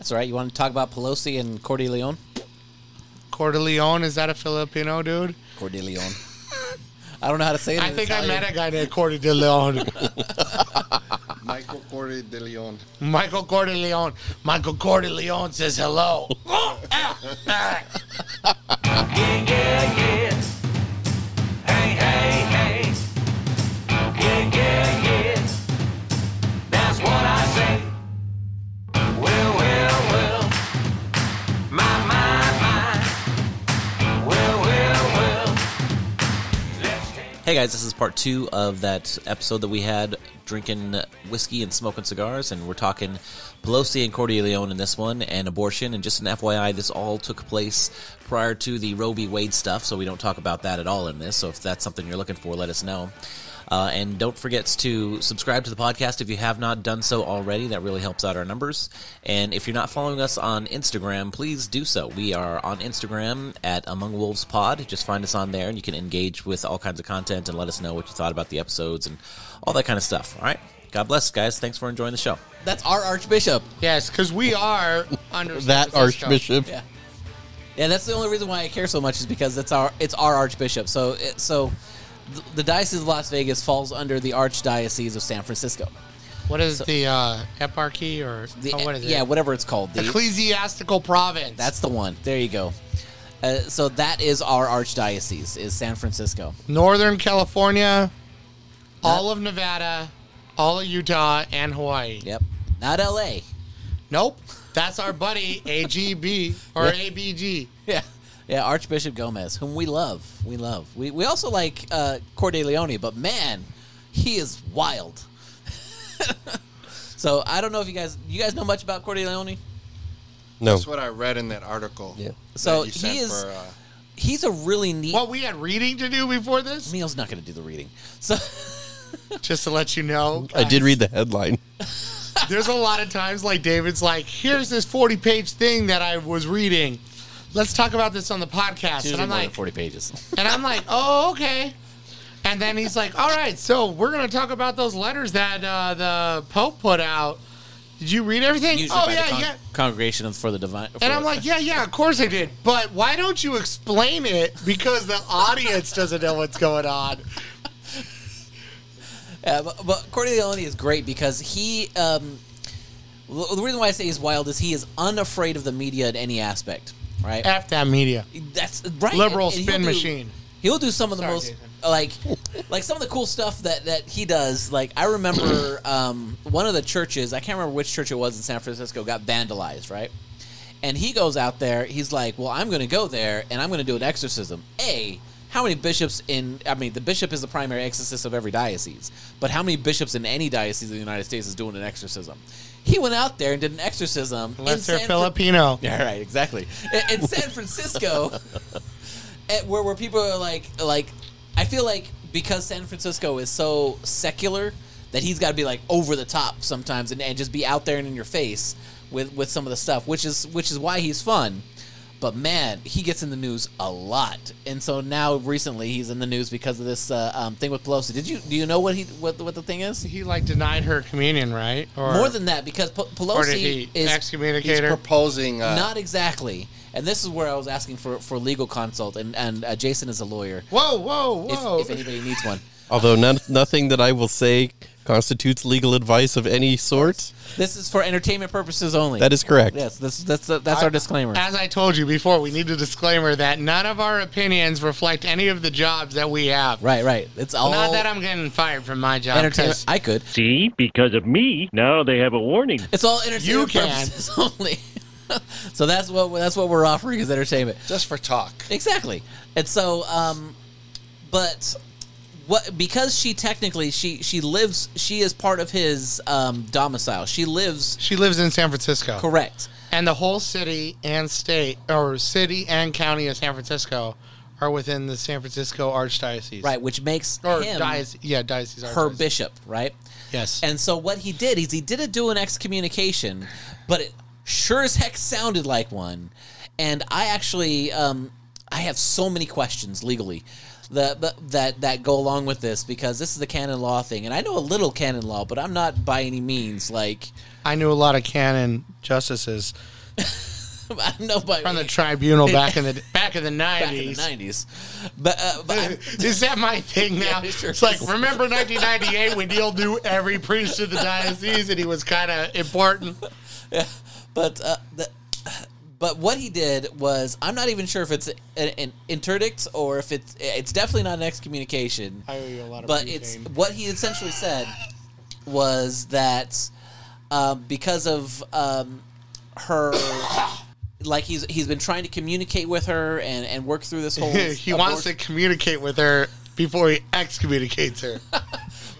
That's all right. You want to talk about Pelosi and Cordileone? Cordileone, is that a Filipino dude? Cordileone. I don't know how to say it. I in think I met a guy named Cordileone. Michael Corey de Leon. Michael Cordileone. Michael Cordileone says hello. Yeah, yeah, yeah. Hey guys, this is part two of that episode that we had drinking whiskey and smoking cigars, and we're talking Pelosi and Cordileone in this one, and abortion. And just an FYI, this all took place prior to the Roe v. Wade stuff, so we don't talk about that at all in this. So if that's something you're looking for, let us know. Uh, and don't forget to subscribe to the podcast if you have not done so already. That really helps out our numbers. And if you're not following us on Instagram, please do so. We are on Instagram at Among Wolves Pod. Just find us on there, and you can engage with all kinds of content and let us know what you thought about the episodes and all that kind of stuff. All right. God bless, guys. Thanks for enjoying the show. That's our Archbishop. yes, because we are under that archbishop. Yeah. Yeah, that's the only reason why I care so much is because it's our it's our archbishop. So it, so th- the diocese of Las Vegas falls under the archdiocese of San Francisco. What is the uh, eparchy or The, oh, what is it? yeah, whatever it's called. The, Ecclesiastical province. that's the one. There you go. Uh, so that is our archdiocese is San Francisco. Northern California, all of Nevada, all of Utah, and Hawaii. Yep. Not L.A. Nope. That's our buddy AGB or Yeah. ABG. Yeah. Yeah, Archbishop Gomez, whom we love. We love. We, we also like uh, Cordileone, but man, he is wild. so I don't know if you guys you guys know much about Cordileone. No. That's what I read in that article. Yeah. So that you he is- For, uh, He's a really neat. What we had reading to do before this, Neil's not going to do the reading. So just to let you know. I did read the headline. There's a lot of times like David's like, here's this 40 page thing that I was reading. Let's talk about this on the podcast. And I'm more than like, forty pages. and I'm like, oh, okay. And then he's like, all right, so we're going to talk about those letters that uh, the Pope put out. Did you read everything? Usually oh, by yeah, the con- yeah. Congregation for the Divine. And I'm like, yeah, yeah, of course I did. But why don't you explain it? Because the audience doesn't know what's going on. Yeah, but, but Cordileone is great because he. Um, the the reason why I say he's wild is he is unafraid of the media in any aspect. Right. F that media. That's right. Liberal and- and spin he'll do- machine. He'll do some of the Sorry, most Jason. like like some of the cool stuff that that he does. Like I remember um, one of the churches, I can't remember which church it was in San Francisco, got vandalized, right? And he goes out there, he's like, "Well, I'm going to go there and I'm going to do an exorcism." A, how many bishops in I mean, the bishop is the primary exorcist of every diocese, but how many bishops in any diocese of the United States is doing an exorcism? He went out there and did an exorcism Unless they're San Filipino. yeah, right, exactly. In, in San Francisco, at, where where people are like like, I feel like because San Francisco is so secular that he's got to be like over the top sometimes and, and just be out there and in your face with with some of the stuff, which is which is why he's fun. But man, he gets in the news a lot, and so now recently he's in the news because of this uh, um, thing with Pelosi. Did you do you know what he what what the thing is? He like denied her communion, right? Or More than that, because Pe- or did Pelosi he is excommunicate her? proposing. Uh, not exactly. And this is where I was asking for, for legal consult, and and uh, Jason is a lawyer. Whoa, whoa, If, whoa! if anybody needs one, Although none, nothing that I will say constitutes legal advice of any sort. this is for entertainment purposes only. That is correct. yes. This that's that's our disclaimer. As I told you before, we need a disclaimer that none of our opinions reflect any of the jobs that we have. Right, right. It's all Not that I'm getting fired from my job. entertainment. 'cause I could. See, because of me, now they have a warning. It's all entertainment You can. purposes only. so that's what that's what we're offering is entertainment. just for talk. Exactly. And so, um, but what because she technically she she lives she is part of his um, domicile. She lives She lives in San Francisco. correct. And the whole city and state, or city and county of San Francisco, are within the San Francisco Archdiocese. Right, which makes Or him diocese. Yeah, diocese. her archdiocese. bishop, right? Yes. And so what he did is he didn't do an excommunication, but it sure as heck sounded like one. And I actually, um, I have so many questions legally that that- that go along with this because this is the canon law thing, and I know a little canon law, but I'm not by any means like I knew a lot of canon justices I know, but from the tribunal back in the back in the back in the nineties. nineties. But, uh, but Is that my thing now? Yeah, sure it's like remember 1998 when Neil knew every priest of the diocese and he was kind of important. Yeah, but uh, the, but what he did was I'm not even sure if it's an, an interdict or if it's it's definitely not an excommunication. I owe you a lot of but butane. it's what he essentially said was that um, because of um, her. Like he's he's been trying to communicate with her and, and work through this whole. he wants to communicate with her before he excommunicates her.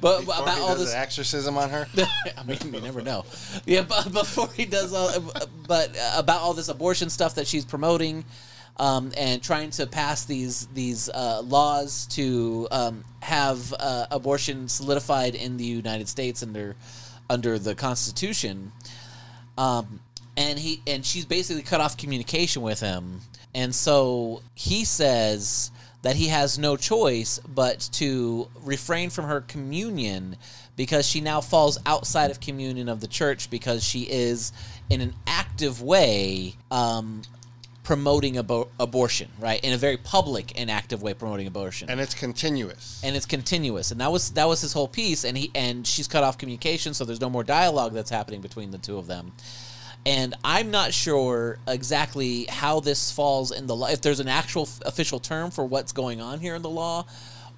but Before about all this exorcism on her. I mean, you never know. Yeah, but before he does all, but about all this abortion stuff that she's promoting, um, and trying to pass these these uh, laws to um, have uh, abortion solidified in the United States under under the Constitution. Um, and he and she's basically cut off communication with him, and so he says that he has no choice but to refrain from her communion because she now falls outside of communion of the church because she is in an active way um, promoting abo- abortion, right? In a very public and active way, promoting abortion and it's continuous. and it's continuous and that was that was his whole piece and he and she's cut off communication so there's no more dialogue that's happening between the two of them and i'm not sure exactly how this falls in the law if there's an actual f- official term for what's going on here in the law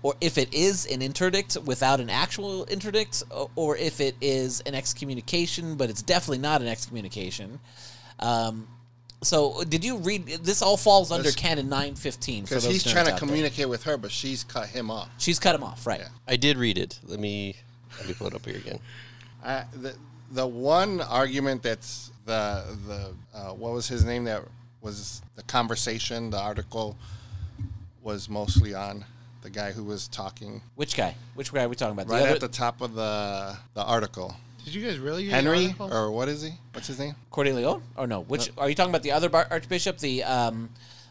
or if it is an interdict without an actual interdict o- or if it is an excommunication but it's definitely not an excommunication um, so did you read this all falls under This- canon 915 Because he's trying to out there. communicate with her, but she's cut him off. she's cut him off right Yeah. I did read it. Let me let me pull it up here again. Uh, the the one argument that's the the uh, what was his name that was the conversation the article was mostly on the guy who was talking Which guy? Which guy are we talking about? The right other- at the top of the the article. Did you guys really? Get Henry the or what is he? What's his name? Coeur d'Leon? Or no? Which are you talking about? The other bar- archbishop, the um,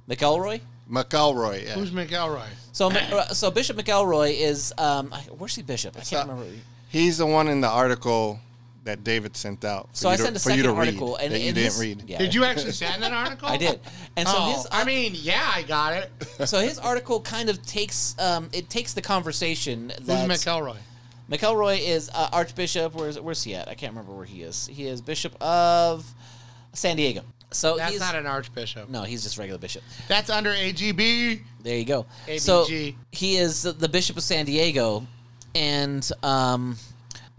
McElroy. McElroy. Yeah. Who's McElroy? So, uh, so Bishop McElroy is um, where's he bishop? I can't not- remember. He's the one in the article that David sent out. For So you I to, sent a second to read article, and that you and didn't his- read. Yeah, Did you actually send that article? I did. And so oh, his, I mean, yeah, I got it. so his article kind of takes um, it takes the conversation Who's that McElroy? McElroy is uh, Archbishop. Where's where's he at? I can't remember where he is. He is Bishop of San Diego. So That's he's not an archbishop. no, he's just regular bishop. That's under AGB. There you go. ABG. So he is the Bishop of San Diego, and um,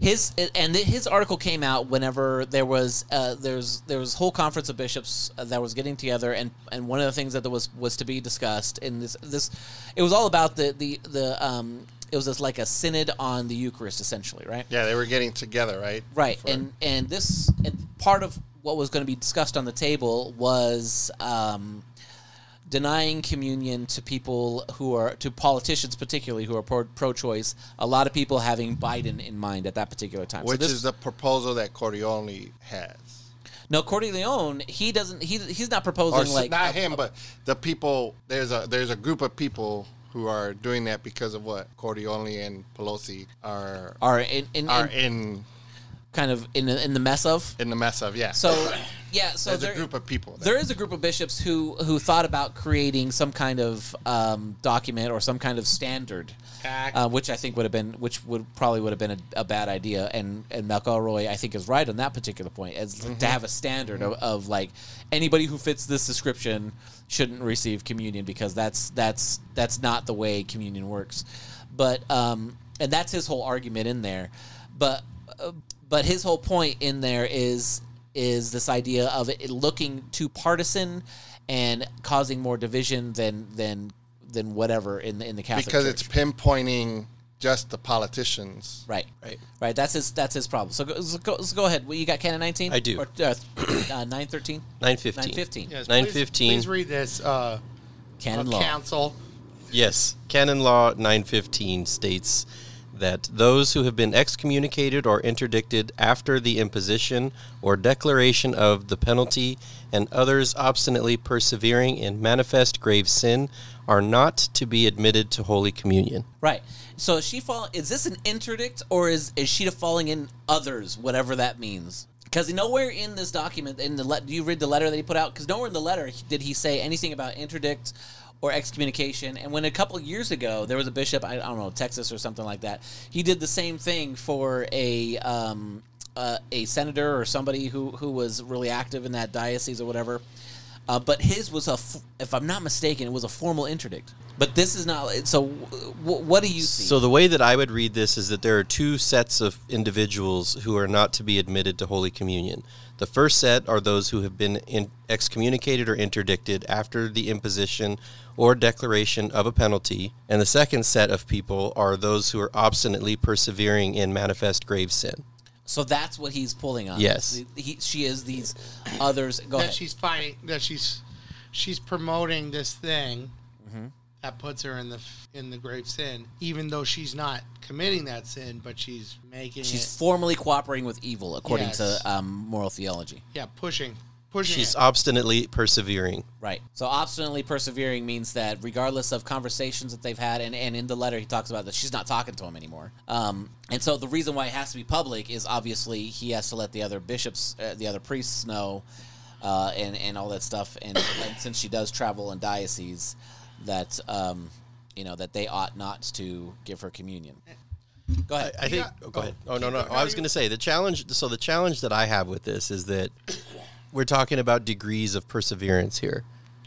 his and his article came out whenever there was uh, there's there was a whole conference of bishops uh, that was getting together, and and one of the things that there was was to be discussed in this this it was all about the the the um it was just like a synod on the Eucharist essentially, right? Yeah, they were getting together, right? Right, For- and and this and part of what was going to be discussed on the table was um, denying communion to people who are to politicians, particularly who are pro- pro-choice. A lot of people having Biden in mind at that particular time. which so this, is the proposal that Cordione has. no Cordy Leon. He doesn't. He he's not proposing Or like not a- him, but the people. There's a there's a group of people who are doing that because of what Cordione and Pelosi are are in in, are in in kind of in the, in the mess of. in the mess of. Yeah. So yeah, so there's there, a group of people. that- there is a group of bishops who who thought about creating some kind of um, document or some kind of standard, uh, which I think would have been, which would probably would have been a, a bad idea. And and McElroy, I think, is right on that particular point, as to have a standard of, of like anybody who fits this description shouldn't receive communion because that's that's that's not the way communion works. But um, and that's his whole argument in there. But uh, but his whole point in there is is this idea of it looking too partisan and causing more division than than than whatever in the in the Catholic because Church. it's pinpointing just the politicians. right, right, right. That's his that's his problem. So go, so go, so go ahead. Well, you got Canon nineteen. I do. Or, uh, uh, nine thirteen. Nine fifteen. Nine fifteen. Yes, Nine please- fifteen. Please read this. Uh, Canon of law. council. Yes, Canon Law 915 states that those who have been excommunicated or interdicted after the imposition or declaration of the penalty and others obstinately persevering in manifest grave sin are not to be admitted to Holy Communion. Right. So is she fall? Is this an interdict or is is she to falling in others? Whatever that means. Because nowhere in this document, in the let, do you read the letter that he put out? Because nowhere in the letter did he say anything about interdict or excommunication. And when a couple years ago there was a bishop, I, I don't know, Texas or something like that, he did the same thing for a um, uh, a senator or somebody who who was really active in that diocese or whatever. Uh, but his was a, if I'm not mistaken, it was a formal interdict. But this is not. So, w- what do you see? So the way that I would read this is that there are two sets of individuals who are not to be admitted to Holy Communion. The first set are those who have been in, excommunicated or interdicted after the imposition or declaration of a penalty, and the second set of people are those who are obstinately persevering in manifest grave sin. So that's what he's pulling on. Yes. He, she is these others. Go that ahead. she's fighting that she's she's promoting this thing Mm-hmm. that puts her in the in the grave sin even though she's not committing that sin but she's making She's it formally cooperating with evil, according Yes. to um, moral theology. yeah pushing pushing She's it. obstinately persevering. Right. So obstinately persevering means that regardless of conversations that they've had, and, and in the letter he talks about that she's not talking to him anymore. Um, and so the reason why it has to be public is obviously he has to let the other bishops, uh, the other priests know, uh, and and all that stuff. And, and since she does travel in diocese, that um, you know that they ought not to give her communion. Go ahead. I think. got- oh, go ahead. oh, no, no. keep- I was going to say the challenge. So the challenge that I have with this is that we're talking about degrees of perseverance here,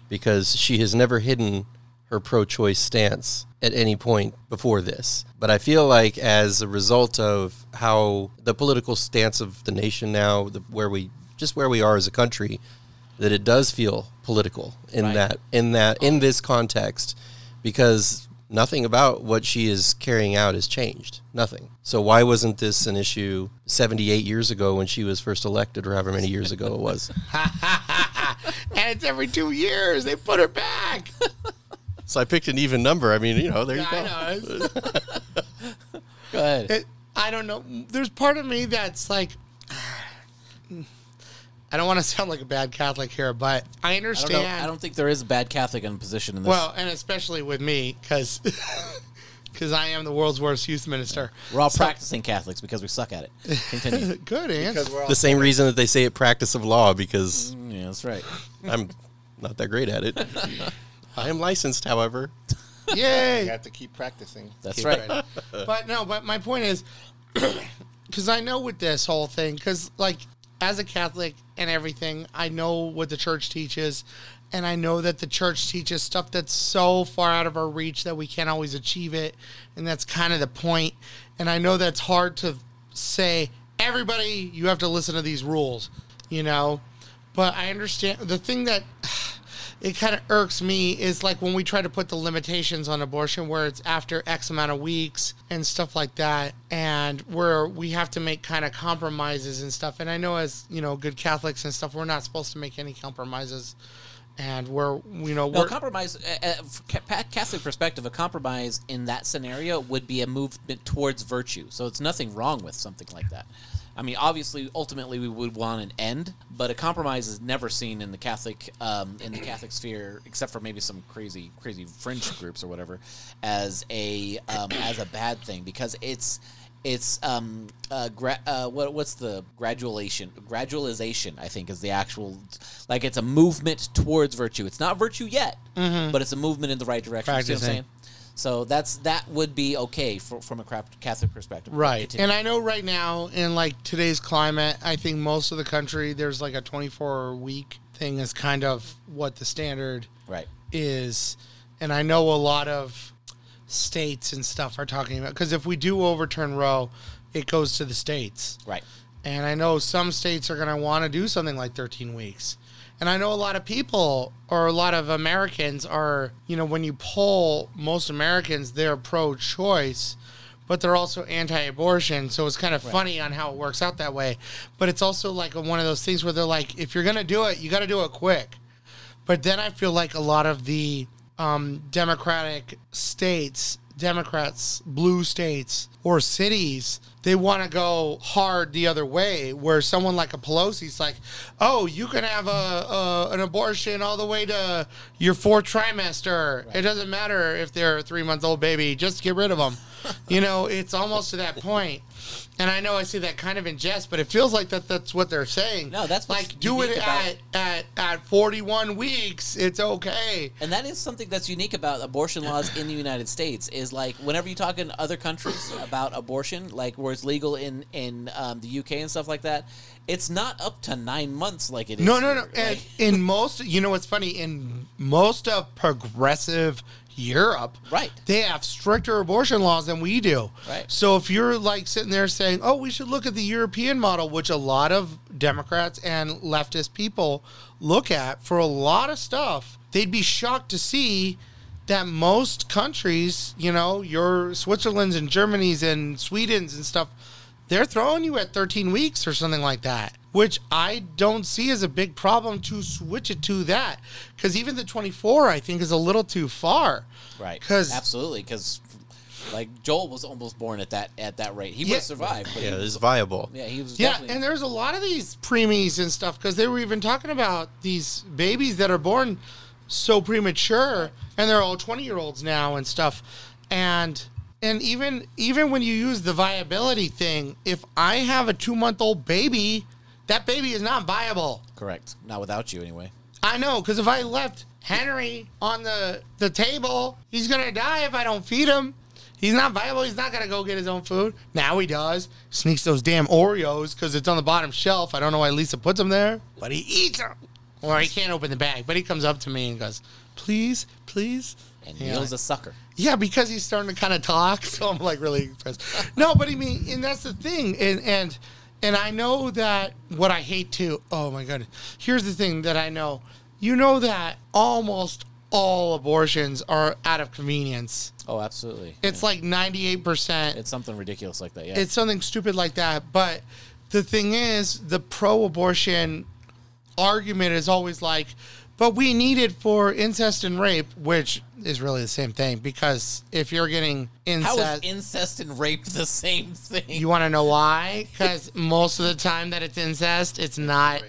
because she has never hidden her pro-choice stance at any point before this. But I feel like as a result of how the political stance of the nation now, the, where we just where we are as a country, that it does feel political in Right. that in that in this context because nothing about what she is carrying out has changed. Nothing. So why wasn't this an issue 78 years ago when she was first elected or however many years ago it was? And it's every two years. They put her back. So i picked an even number. I mean you know there you go. I know. It's- Go ahead. it, I don't know. There's part of me that's like, I don't want to sound like a bad Catholic here, but I I don't understand. know. I don't think there is a bad Catholic in position in this. well, and especially with me, because because I am the world's worst youth minister. we're all So- practicing Catholics because we suck at it. Continue. Good answer. Because we're all the same reason that they say it practice of law because mm, yeah, that's right. i'm not that great at it i am licensed however Yay! you have to keep practicing. That's Keep right. but no, but my point is, because I know with this whole thing, because like as a Catholic and everything, I know what the church teaches, and I know that the church teaches stuff that's so far out of our reach that we can't always achieve it, and that's kind of the point. And I know that's hard to say. Everybody, you have to listen to these rules, you know. But I understand the thing that it kind of irks me is like when we try to put the limitations on abortion where it's after x amount of weeks and stuff like that and where we have to make kind of compromises and stuff and i know as you know good catholics and stuff we're not supposed to make any compromises and we're you know No, we're compromise. Uh, uh, Catholic perspective, a compromise in that scenario would be a movement towards virtue. So it's nothing wrong with something like that. I mean, obviously, ultimately, we would want an end, but a compromise is never seen in the Catholic um, in the Catholic sphere, except for maybe some crazy, crazy fringe groups or whatever, as a um, as a bad thing because it's it's um uh, gra- uh what what's the graduation gradualization I think is the actual like it's a movement towards virtue. It's not virtue yet, but it's a movement in the right direction. You see what I'm saying? So that's that would be okay for, from a Catholic perspective. right Continue. and i know right now in like today's climate i think most of the country there's like a 24 week thing is kind of what the standard right. is, and I know a lot of states and stuff are talking about because if we do overturn Roe, it goes to the states, Right. and I know some states are going to want to do something like 13 weeks. And I know a lot of people or a lot of Americans are, you know, when you poll most Americans, they're pro choice, but they're also anti abortion. So it's kind of funny on how it works out that way. But it's also like one of those things where they're like, if you're going to do it, you got to do it quick. But then I feel like a lot of the um, Democratic states, Democrats, blue states, or cities, they want to go hard the other way. Where someone like a Pelosi's like, oh, you can have a, a an abortion all the way to your fourth trimester. It doesn't matter if they're a three month old baby. Just get rid of them. you know, it's almost to that point. And I know I say that kind of in jest, but it feels like that that's what they're saying. No, that's what's like do it at, at at 41 weeks. It's okay. And that is something that's unique about abortion laws in the United States. Is like whenever you talk in other countries about abortion, like where it's legal in in um, the UK and stuff like that, it's not up to nine months like it is. No, no, no. Like- in most, you know what's funny? In most of progressive Europe, Right. they have stricter abortion laws than we do. Right. So if you're like sitting there saying, "Oh, we should look at the European model," which a lot of Democrats and leftist people look at for a lot of stuff, they'd be shocked to see that most countries, you know, your Switzerland's and Germany's and Sweden's and stuff, they're throwing you at 13 weeks or something like that, which I don't see as a big problem to switch it to that. Because even the 24, I think, is a little too far. right? Because absolutely, because like Joel was almost born at that at that rate. He would Yeah. have survived. But Yeah, he it's was, viable. yeah, he was. Yeah, definitely- and there's a lot of these preemies and stuff because they were even talking about these babies that are born so premature and they're all 20 year olds now and stuff. And and even even when you use the viability thing, if I have a two month old baby, that baby is not viable. correct. Not without you, anyway. I know because if I left Henry on the the table, he's gonna die if I don't feed him. He's not viable. He's not gonna go get his own food. Now he does. Sneaks those damn Oreos because it's on the bottom shelf. I don't know why Lisa puts them there, but he eats them. Or he can't open the bag, but he comes up to me and goes, "Please, please." And Yeah. Neil's a sucker. Yeah, because he's starting to kind of talk, so I'm like really impressed. No, but I mean, and that's the thing, and and and I know that what I hate too. Oh my god, here's the thing that I know. You know that almost all abortions are out of convenience. Oh, absolutely. It's like 98 percent. It's something ridiculous like that. Yeah. It's something stupid like that. But the thing is, the pro-abortion argument is always like, but we need it for incest and rape, which is really the same thing. Because if you're getting incest, is incest and rape the same thing? you want to know why? Because most of the time that it's incest, it's not.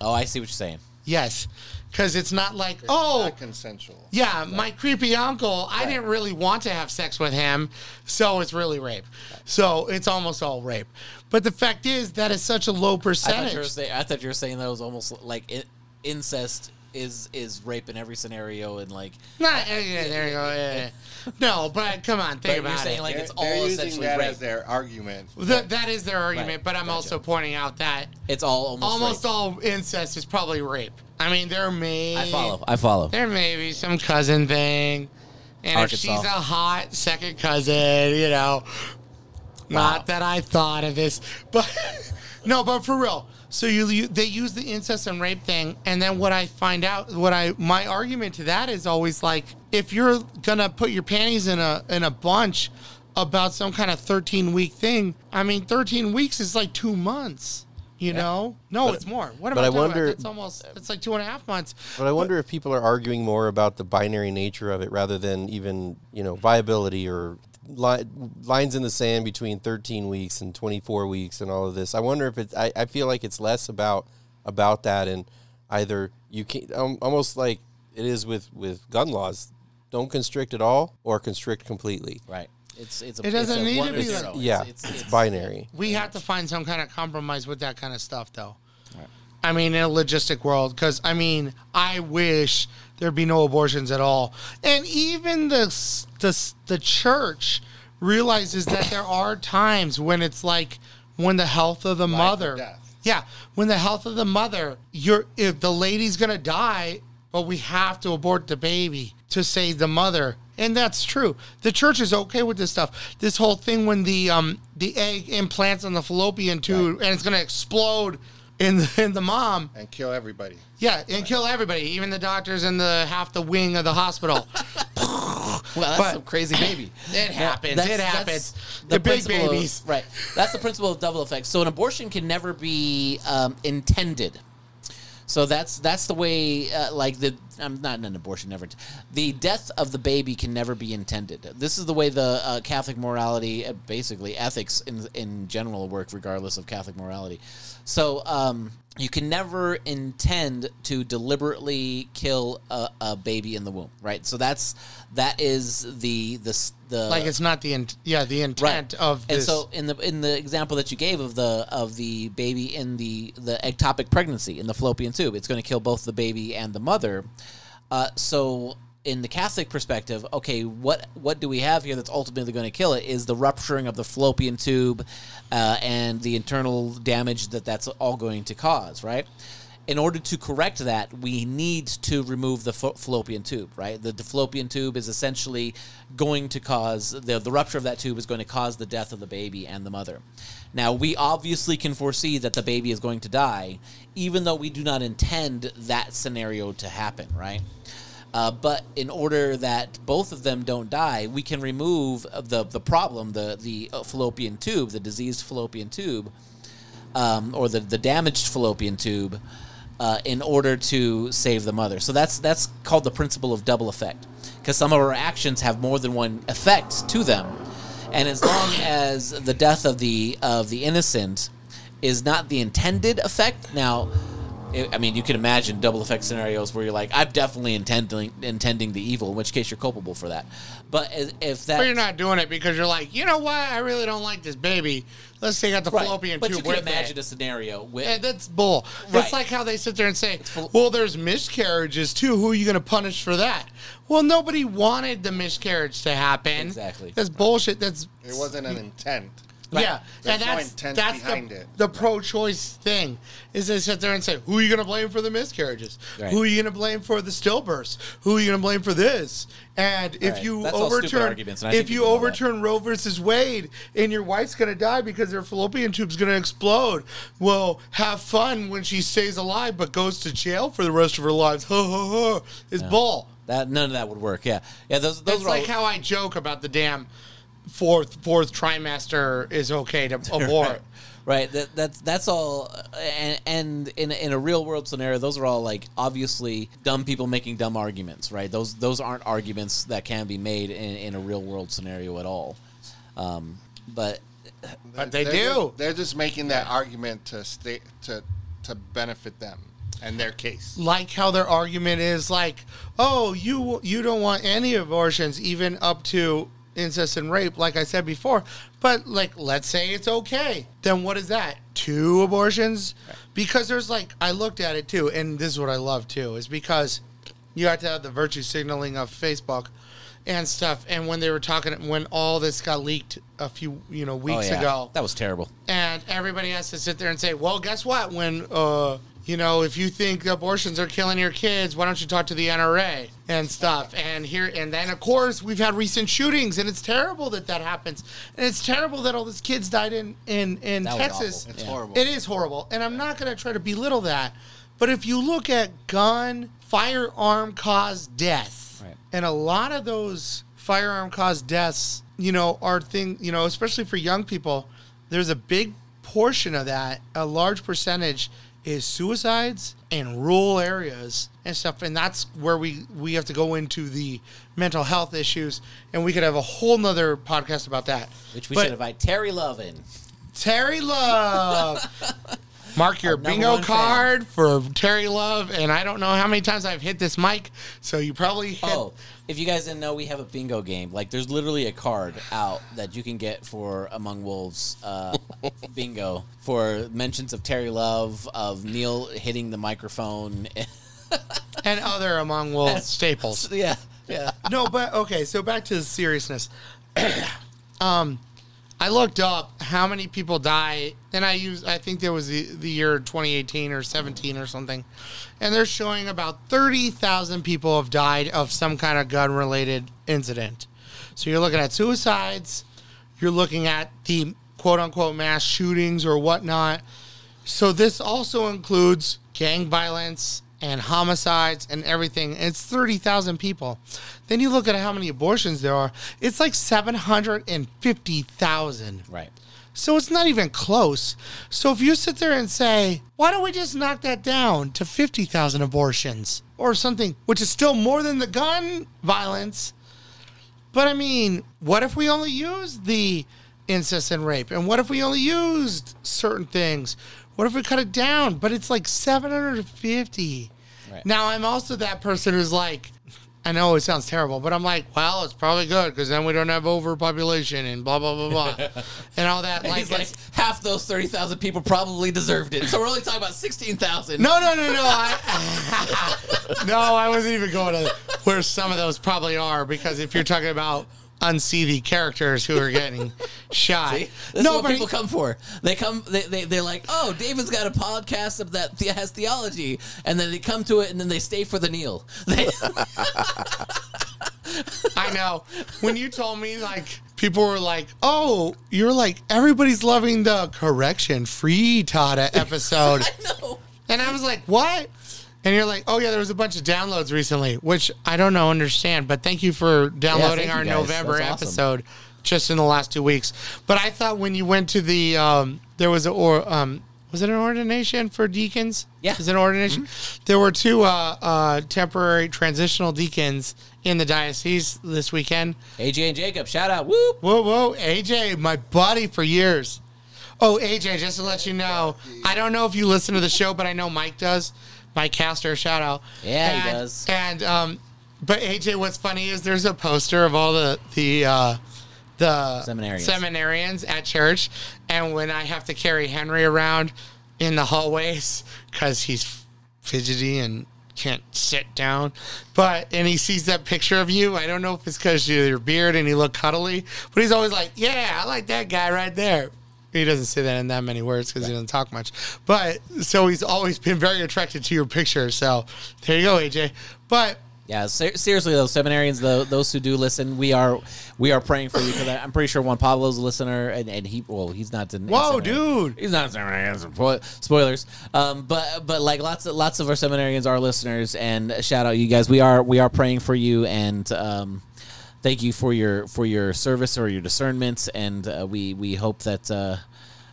oh, I see what you're saying. Yes, because it's not like oh. Not consensual. Yeah, my creepy uncle, I didn't really want to have sex with him, so it's really rape. So it's almost all rape. But the fact is that is such a low I thought, percentage. you were saying, I thought you were saying that was almost like in, incest is is rape in every scenario and like Not, yeah, yeah, there you go. yeah, yeah. No, but come on, think But you're about saying, it. like, They're, it's they're all using essentially that rape. as their argument. Th- that is their argument, Right, but I'm gotcha. also pointing out that it's all almost almost rape. all incest is probably rape. I mean, there may I follow. I follow. there may be some cousin thing, and Arkansas. if she's a hot second cousin, you know, not that I thought of this, but no, but for real. So you, you they use the incest and rape thing, and then what I find out, what I my argument to that is always like, if you're gonna put your panties in a in a bunch about some kind of 13 week thing, I mean, 13 weeks is like two months. You know? No, But- it's more. What am but I I talking wonder- about? It's almost it's like two and a half months. But I wonder if people are arguing more about the binary nature of it rather than even, you know, viability or li- lines in the sand between 13 weeks and 24 weeks and all of this. I wonder if it's, I, I feel like it's less about, about that and either you can um, almost like it is with, with gun laws. Don't constrict at all or constrict completely. Right. It's it's a, It doesn't it's a need to be zero. like- It's- Yeah, it's, it's, it's- binary. We have to find some kind of compromise with that kind of stuff, though. I mean, in a logistic world, because I mean, I wish there'd be no abortions at all, and even the the the church realizes that there are times when it's like when the health of the Life mother, death. yeah, when the health of the mother, you're if the lady's gonna die, but we have to abort the baby to save the mother. And that's true. The church is okay with this stuff. This whole thing when the um the egg implants on the fallopian tube and it's gonna explode in the, in the mom. and kill everybody. Yeah, and kill everybody, even the doctors in the half the wing of the hospital. Well, that's But- some crazy baby. It happens. It happens. The, big principle of- babies. right. That's the principle of double effect. So an abortion can never be um, intended. So that's that's the way, uh, like the I'm not an abortion never. The death of the baby can never be intended. This is the way the uh, Catholic morality, uh, basically ethics in in general, work regardless of Catholic morality. So um, you can never intend to deliberately kill a, a baby in the womb, right? So that's that is the the the like it's not the int- yeah the intent of and this. so in the in the example that you gave of the of the baby in the the ectopic pregnancy in the fallopian tube, it's going to kill both the baby and the mother. Uh, so in the Catholic perspective, okay, what what do we have here that's ultimately going to kill it? Is the rupturing of the fallopian tube uh, and the internal damage that that's all going to cause, right? In order to correct that, we need to remove the fa- fallopian tube, right? The, the fallopian tube is essentially going to cause the, the rupture of that tube is going to cause the death of the baby and the mother. Now, we obviously can foresee that the baby is going to die, even though we do not intend that scenario to happen, right? Uh, but in order that both of them don't die, we can remove the the problem, the the uh, fallopian tube, the diseased fallopian tube, um, or the, the damaged fallopian tube uh, in order to save the mother. So that's that's called the principle of double effect because some of our actions have more than one effect to them, and as long as the death of the of the innocent is not the intended effect, now. I I mean, you can imagine double effect scenarios where you're like, "I'm definitely intending intending the evil," in which case you're culpable for that. But if- if that, but you're not doing it because you're like, you know what? I really don't like this baby. Let's take out the right. fallopian But tube you can with imagine it. a scenario with And that's bull. Right. It's like how they sit there and say, "Well, there's miscarriages too. Who are you going to punish for that?" Well, nobody wanted the miscarriage to happen. Exactly. That's bullshit. That's It wasn't an intent. Yeah, There's and no that's intent that's behind the, it. the pro-choice thing is they sit there and say, "Who are you going to blame for the miscarriages? Right. Who are you going to blame for the stillbirths? Who are you going to blame for this?" And if Right. you That's overturn, arguments, and I if you that. overturn Roe versus Wade, and your wife's going to die because their fallopian tube's going to explode, well, have fun when she stays alive, but goes to jail for the rest of her life. Ha ha ha! It's bull. that, none of that would work. Yeah, yeah. Those those It's are like all, how I joke about the damn fourth fourth trimester is okay to abort. right that, that's that's all and, and in, a- in a real world scenario those are all like obviously dumb people making dumb arguments right those those aren't arguments that can be made in, in a real world scenario at all um, but But they They're do. Just, they're just making that argument to stay to to benefit them and their case. Like how their argument is like, oh, you you don't want any abortions, even up to incest and rape, like I said before. But like, let's say it's okay. Then what is that? Two abortions? Because there's like, I looked at it too, and this is what I love too, is because you have to have the virtue signaling of Facebook and stuff. And when they were talking, when all this got leaked a few, you know, oh weeks yeah ago, that was terrible and everybody has to sit there and say, "Well, guess what? When uh, you know, if you think abortions are killing your kids, why don't you talk to the NRA and stuff?" And here, and then of course we've had recent shootings, and it's terrible that that happens, and it's terrible that all these kids died in in in That Texas. It's Yeah. horrible. It is horrible, and I'm not going to try to belittle that, but if you look at gun firearm caused death, Right. and a lot of those firearm caused deaths, you know, are thing, you know, especially for young people, there's a big portion of that, a large percentage is suicides in rural areas and stuff and that's where we we have to go into the mental health issues and we could have a whole nother podcast about that which we But- should invite terry love in Terry Love. Mark your bingo one fan. card for Terry Love, and I don't know how many times I've hit this mic, so you probably hit. Oh, if you guys didn't know, we have a bingo game. Like, there's literally a card out that you can get for Among Wolves uh, bingo for mentions of Terry Love, of Neil hitting the microphone. and other among wolves staples. yeah, yeah. no, but okay. So back to the seriousness. um, I looked up how many people die, and I used. I think there was the, the year 2018 or 17 or something, and they're showing about 30,000 people have died of some kind of gun related incident. So you're looking at suicides, you're looking at the quote unquote mass shootings or whatnot. So this also includes gang violence and homicides and everything. It's 30,000 people. Then you look at how many abortions there are. It's like 750,000. Right. So it's not even close. So if you sit there and say, why don't we just knock that down to 50,000 abortions or something, which is still more than the gun violence. But I mean, what if we only used the incest and rape? And what if we only used certain things? What if we cut it down? But it's like 750. Right. Now, I'm also that person who's like, I know it sounds terrible, but I'm like, well, it's probably good because then we don't have overpopulation and blah, blah, blah, blah. and all that. Like, He's like half those thirty thousand people probably deserved it. So we're only talking about sixteen thousand. No, no, no, no. I, no, I wasn't even going to where some of those probably are because if you're talking about unseathy characters who are getting shot. See? This no, is what people come for. They come. They, they they're like, oh, David's got a podcast of that the- has theology, and then they come to it, and then they stay for the kneel. They, I know. When you told me, like, people were like, oh, you're like, everybody's loving the correction free Tata episode. I know. And I was like, what? And you're like, oh, yeah, there was a bunch of downloads recently, which I don't know, understand, but thank you for downloading thank our guys. November That's awesome. episode just in the last two weeks. But I thought when you went to the, um, there was a, or, um, was it an ordination for deacons? Yeah. Mm-hmm. Is it an ordination? There were two uh, uh, temporary transitional deacons in the diocese this weekend. AJ and Jacob, shout out. Whoop. Whoa, whoa, AJ, my buddy for years. Oh, AJ, just to let you know, I don't know if you listen to the show, but I know Mike does. Mike Castor, shout out. Yeah, he does. And um, but AJ, what's funny is there's a poster of all the the uh, the Seminarians. seminarians at church, and when I have to carry Henry around in the hallways because he's fidgety and can't sit down. But and he sees that picture of you. I don't know if it's because of your beard and you look cuddly, but he's always like, "Yeah, I like that guy right there." He doesn't say that in that many words because he doesn't talk much. But so he's always been very attracted to your picture. So there you go, AJ. But Yeah, ser- seriously though, seminarians, though, those who do listen, we are we are praying for you because I'm pretty sure Juan Pablo's a listener, and, and he well, he's not in. Whoa, dude. he's not in seminary. Spoilers, um, but but like lots of lots of our seminarians are listeners, and shout out you guys. We are we are praying for you, and um, thank you for your for your service or your discernments, and uh, we we hope that. Uh,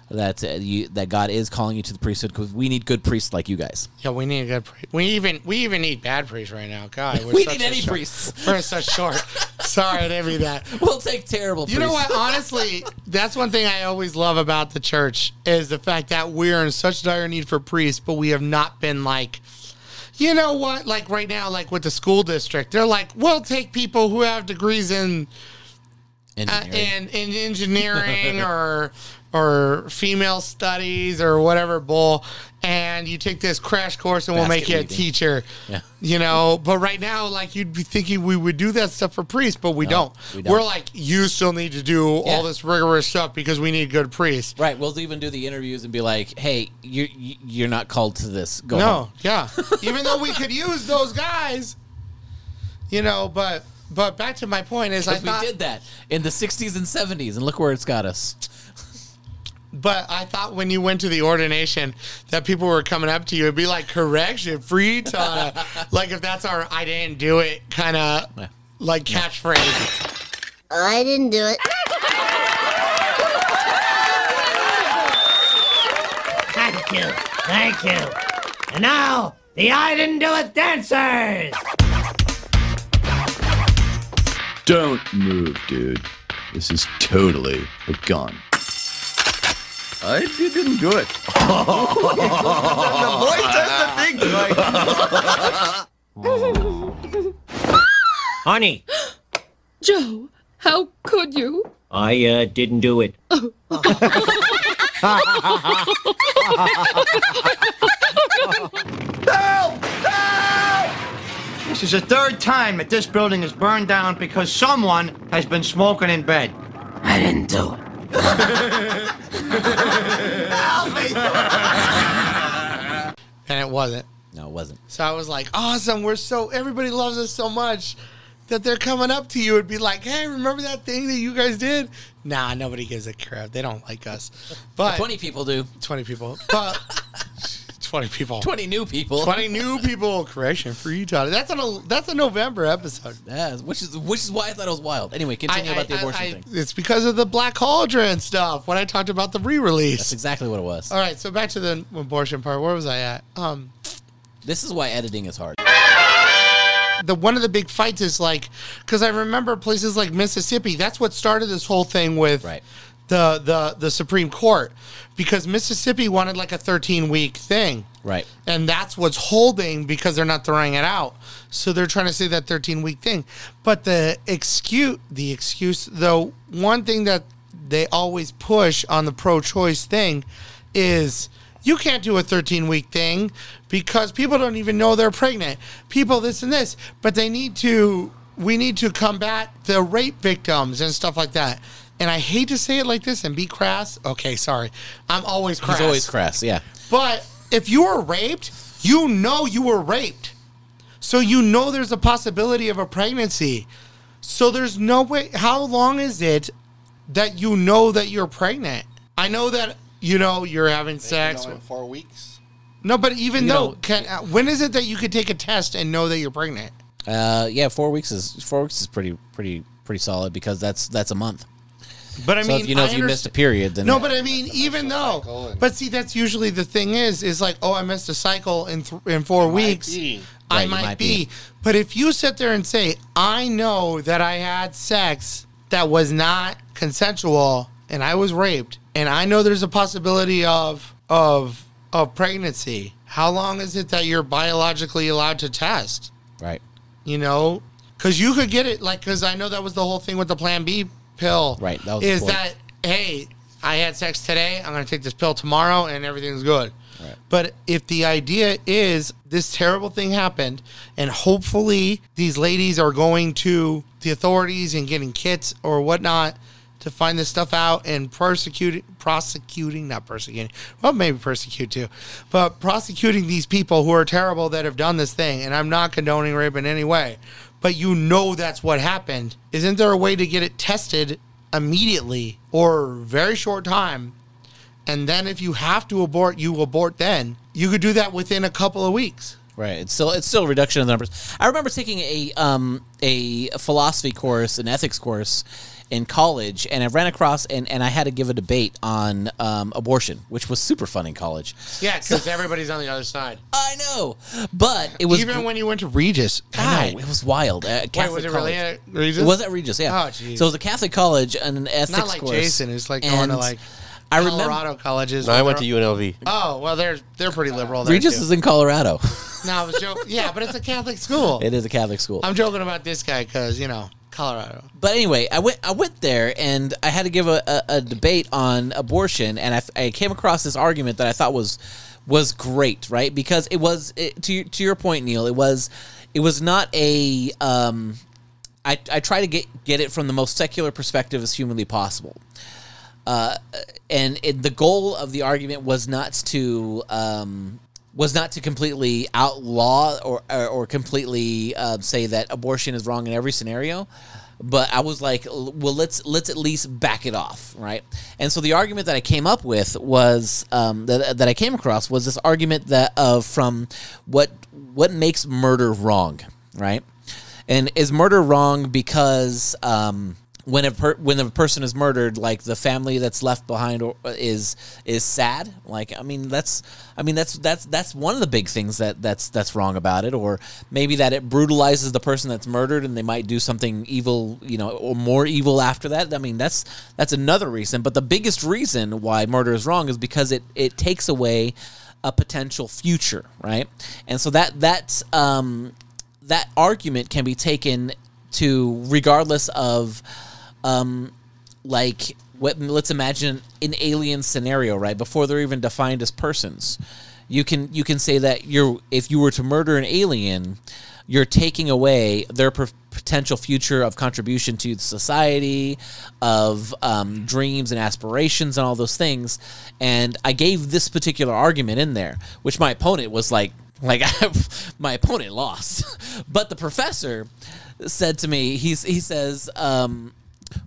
that uh, you that God is calling you to the priesthood because we need good priests like you guys. yeah, we need a good priest. We even we even need bad priests right now. God, we're We such need any short- priests. We're such short. Sorry, I didn't mean that. We'll take terrible. You know what? Honestly, that's one thing I always love about the church is the fact that we're in such dire need for priests, but we have not been like, you know what? Like right now, like with the school district, they're like, we'll take people who have degrees in uh, Engineering. in, in engineering or or female studies or whatever bull, and you take this crash course and we'll make Basket you a teacher. Yeah. You know, but right now, like you'd be thinking we would do that stuff for priests, but we, don't. we don't. We're like, you still need to do all this rigorous stuff because we need good priests. Right, we'll even do the interviews and be like, "Hey, you you- you're not called to this. Go No, home." yeah. Even though we could use those guys, you know, but but back to my point is I 'Cause we thought did that in the '60s and '70s, and look where it's got us. But I thought when you went to the ordination that people were coming up to you, it'd be like correction, free Tana. like if that's our I didn't do it kind of Yeah. like catchphrase. Oh, I didn't do it. Thank you. Thank you. And now, the I Didn't Do It dancers! Don't move, dude. This is totally a gun. I didn't do it. The boy turns the thing. Honey, Joe, how could you? I uh, didn't do it. This is the third time that this building is burned down because someone has been smoking in bed. I didn't do it. And it wasn't. No, it wasn't. So I was like, awesome. We're so, everybody loves us so much that they're coming up to you and be like, hey, remember that thing that you guys did? Nah, nobody gives a crap. They don't like us. But 20 people do. 20 people. But 20 people. 20 new people. 20 new people. Correction for Utah. That's a that's a November episode. Yeah, which is which is why I thought it was wild. Anyway, continue I- about the abortion I- thing. It's because of the Black Cauldron stuff when I talked about the re-release. That's exactly what it was. All right, so back to the abortion part. Where was I at? Um, This is why editing is hard. the one of the big fights is like because I remember places like Mississippi. That's what started this whole thing with Right. The the the Supreme Court because Mississippi wanted like a 13 week thing. Right. And that's what's holding because they're not throwing it out. So they're trying to say that 13 week thing. But the excuse, the excuse, though, one thing that they always push on the pro choice thing is you can't do a 13 week thing because people don't even know they're pregnant. People, this and this. But they need to, we need to combat the rape victims and stuff like that. And I hate to say it like this and be crass. Okay, sorry. I'm always crass. He's always crass. Yeah. But if you were raped, you know you were raped. So you know there's a possibility of a pregnancy. So there's no way. How long is it that you know that you're pregnant? I know that you know you're having sex. You know, in four weeks. No, but even You though, know- can, uh, when is it that you could take a test and know that you're pregnant? Uh, yeah, four weeks is four weeks is pretty pretty pretty solid because that's that's a month. But I so mean, if you know I if you missed a period, then No, but I mean, even though, and- but see, that's usually the thing is, is like, oh, I missed a cycle in th- in four weeks. be. I Right, might, might be. be. But if you sit there and say, I know that I had sex that was not consensual and I was raped, and I know there's a possibility of of of pregnancy, how long is it that you're biologically allowed to test? right. you know because you could get it like because i know that was the whole thing with the plan b pill Right, that is point. that hey i had sex today i'm going to take this pill tomorrow and everything's good Right. but if the idea is this terrible thing happened and hopefully these ladies are going to the authorities and getting kits or whatnot to find this stuff out and prosecuting prosecuting not persecuting well maybe persecute too but prosecuting these people who are terrible that have done this thing and i'm not condoning rape in any way but you know that's what happened isn't there a way to get it tested immediately or very short time and then if you have to abort you abort then you could do that within a couple of weeks Right. It's still it's still a reduction in the numbers. I remember taking a um a philosophy course, an ethics course in college, and I ran across and, and I had to give a debate on um, abortion, which was super fun in college. yeah because everybody's on the other side I know, but it was even when you went to regis I God. know, it was wild. Uh, Wait, was it college. really at regis It was at Regis, yeah. Oh, jeez. so it was a Catholic college and an ethics not like course. jason it's like going to like I remember colorado colleges No, I went to UNLV. oh well they're they're pretty liberal there Regis too. is in Colorado. no i was joking yeah but it's a catholic school it is a Catholic school. i'm joking about this guy because you know colorado But anyway, I went I went there and I had to give a, a, a debate on abortion, and I, I came across this argument that I thought was was great, right? Because it was it, to to your point, Neil. It was it was not a. Um, I I try to get get it from the most secular perspective as humanly possible. Uh, and it, the goal of the argument was not to um, was not to completely outlaw or or, or completely uh, say that abortion is wrong in every scenario. But I was like, well, let's let's at least back it off, right? And so the argument that I came up with was um, that that I came across was this argument that of from what what makes murder wrong, right? And is murder wrong because um, when a per- when a person is murdered, like the family that's left behind is is sad? Like I mean that's I mean that's that's that's one of the big things that that's that's wrong about it. Or maybe that it brutalizes the person that's murdered and they might do something evil, you know, or more evil after that. I mean that's that's another reason. But the biggest reason why murder is wrong is because it it takes away a potential future, right? And so that that's um, that argument can be taken to regardless of um, like what let's imagine an alien scenario right? Before they're even defined as persons. You can you can say that you're if you were to murder an alien you're taking away their per- potential future of contribution to society of um, dreams and aspirations and all those things. And i gave this particular argument in there which my opponent was like like my opponent lost. But the professor said to me he's he says um,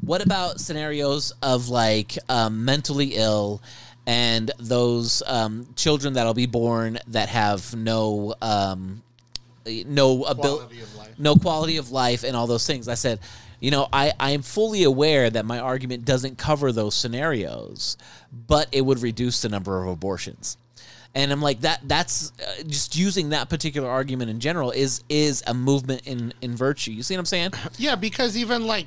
what about scenarios of like um, mentally ill and those um, children that'll be born that have no um, no ability, Quality of life. no quality of life, and all those things. I said, you know, I I am fully aware that my argument doesn't cover those scenarios, but it would reduce the number of abortions. And I'm like that. That's uh, just using that particular argument in general is is a movement in in virtue. You see what I'm saying? Yeah, because even like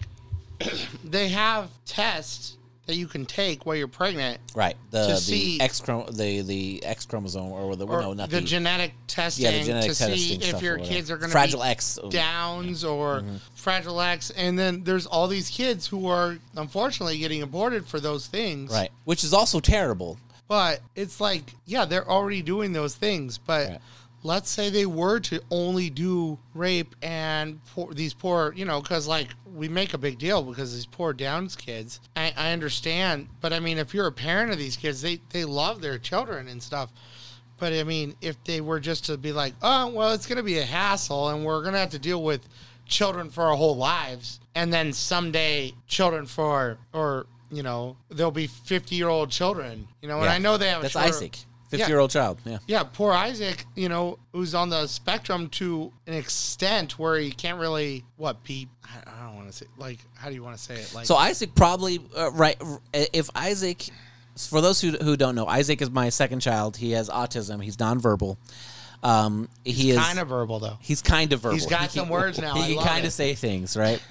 they have tests that you can take while you're pregnant. Right. The To the see- X chrom- the the X chromosome or the Or no not the, the, genetic testing yeah the genetic to see if your kids are going to fragile be X. Downs or Mm-hmm. Fragile X, and then there's all these kids who are unfortunately getting aborted for those things. Right. Which is also terrible. But it's like, yeah, they're already doing those things. But Right. Let's say they were to only do rape and poor, these poor, you know, because like we make a big deal because these poor Downs kids. I, I understand, but I mean, if you're a parent of these kids, they they love their children and stuff. But I mean, if they were just to be like, oh, well, it's going to be a hassle and we're going to have to deal with children for our whole lives. And then someday, children for, or, you know, there'll be 50 year old children, you know, and Yeah. I know they have a That's shorter- Isaac, fifty year old child. Yeah. yeah, poor Isaac, you know, who's on the spectrum to an extent where he can't really, what, be, I I don't want to say, like, how do you want to say it? Like, So Isaac probably uh, right. If Isaac, for those who who don't know, Isaac is my second child. He has autism. He's nonverbal. Um, he is kind of verbal, though. He's kind of verbal. He's got some words now. He can love kind it. of say things, right?